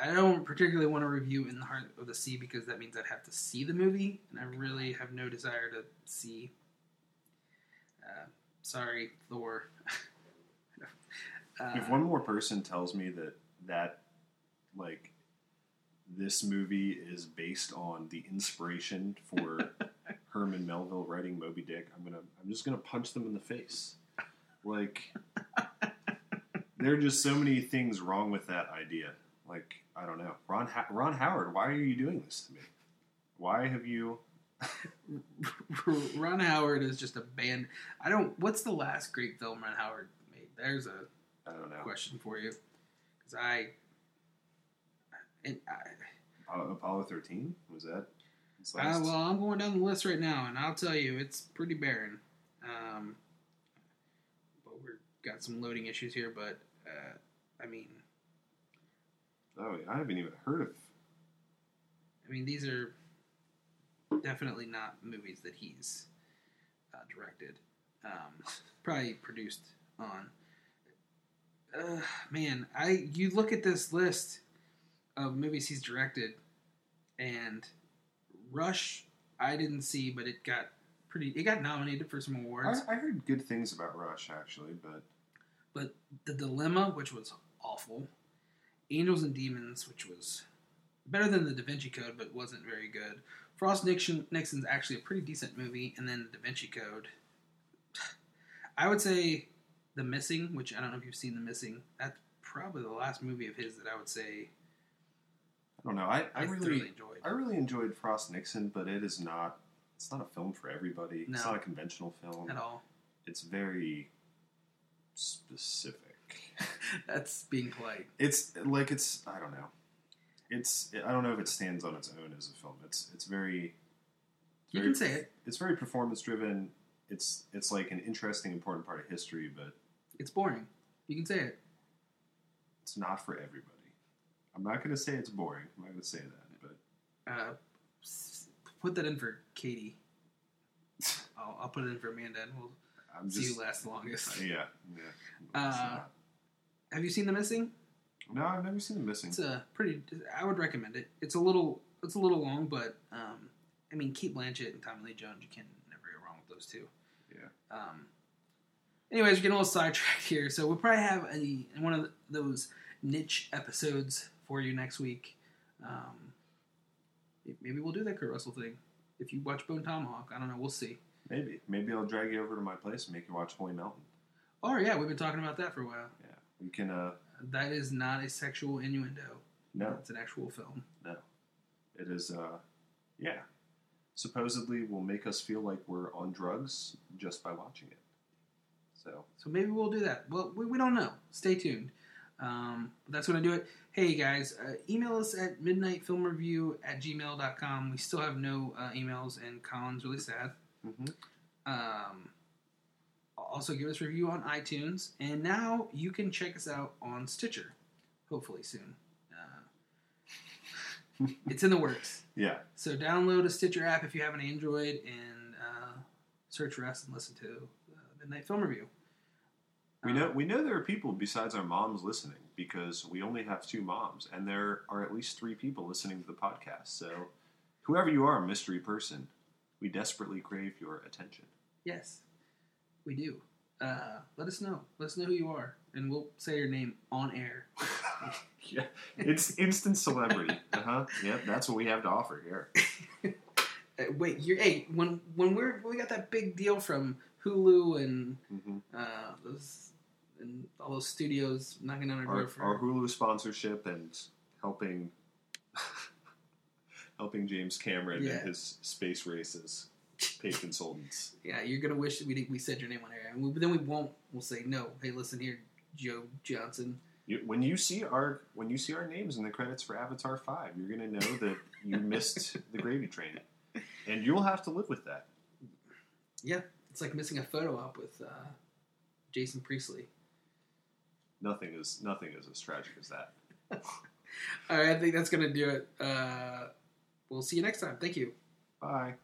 I don't particularly want to review In the Heart of the Sea because that means I'd have to see the movie, and I really have no desire to see. Uh, sorry, Thor. uh, if one more person tells me that that like this movie is based on the inspiration for Herman Melville writing Moby Dick, I'm gonna I'm just gonna punch them in the face. Like there are just so many things wrong with that idea. Like I don't know, Ron ha- Ron Howard, why are you doing this to me? Why have you? Ron Howard is just a band. I don't. What's the last great film Ron Howard made? There's a I don't know. question for you, because I. And I, Apollo, 13 was that? Uh, well, I'm going down the list right now, and I'll tell you, it's pretty barren. Um, but we've got some loading issues here, but uh, I mean, oh, I haven't even heard of. I mean, these are definitely not movies that he's uh, directed. Um, probably produced on. Uh, man, I you look at this list of movies he's directed, and Rush I didn't see, but it got pretty. It got nominated for some awards. I, I heard good things about Rush actually, but But The Dilemma, which was awful, Angels and Demons, which was better than The Da Vinci Code, but wasn't very good. Frost Nixon, Nixon's actually a pretty decent movie, and then the Da Vinci Code. I would say The Missing, which I don't know if you've seen The Missing. That's probably the last movie of his that I would say I don't know. I, I, I, really enjoyed. I really enjoyed Frost Nixon, but it is not. It's not a film for everybody. It's not a conventional film. at all. It's very specific. That's being polite. It's like it's I don't know. it's I don't know if it stands on its own as a film. It's it's very You very- can say it. it's very performance driven. It's it's like an interesting important part of history, but It's boring. You can say it. it's not for everybody. I'm not going to say it's boring. I'm not going to say that, but Uh, put that in for Katie. I'll, I'll put it in for Amanda, and we'll I'm see just who lasts the longest. yeah yeah. Uh, Have you seen The Missing? no, I've never seen the missing. It's a pretty. I would recommend it. It's a little. It's a little long, but um, I mean, Cate Blanchett and Tommy Lee Jones. You can never go wrong with those two. Yeah. Um. Anyways, we're getting a little sidetracked here, so we'll probably have a one of those niche episodes for you next week. Um, maybe we'll do that Kurt Russell thing. If you watch Bone Tomahawk, I don't know. We'll see. Maybe maybe I'll drag you over to my place and make you watch Holy Mountain. Oh yeah, we've been talking about that for a while. Yeah, we can. uh That is not a sexual innuendo. No, It's an actual film. no, it is. uh Yeah, supposedly will make us feel like we're on drugs just by watching it. So So maybe we'll do that. Well, we, we don't know. Stay tuned. Um, that's going to do it. Hey, guys, uh, email us at midnightfilmreview at gmail.com. We still have no uh, emails, and Colin's really sad. mhm. Um, also, give us a review on iTunes. And now you can check us out on Stitcher, hopefully soon. Uh, it's in the works. yeah, So download a Stitcher app if you have an Android and uh, search for us and listen to uh, Midnight Film Review. We know we know there are people besides our moms listening because we only have two moms, and there are at least three people listening to the podcast. So whoever you are, mystery person, we desperately crave your attention. Yes, we do. Uh, let us know. Let us know who you are, and we'll say your name on air. yeah, it's instant celebrity. Uh huh. Yep, that's what we have to offer here. Uh, wait, you're hey when when we're when we got that big deal from Hulu and hmm uh, those and all those studios knocking on our Our, door for our Hulu sponsorship and helping helping James Cameron Yeah. in his space races pay consultants. yeah, you're gonna wish that we we said your name on air, and we, but then we won't. We'll say no. Hey, listen here, Joe Johnson. You, when you see our when you see our names in the credits for Avatar Five, you're gonna know that you missed the gravy train, and you'll have to live with that. Yeah, it's like missing a photo op with uh, Jason Priestley. Nothing is nothing is as tragic as that. All right, I think that's gonna do it. Uh, we'll see you next time. Thank you. Bye.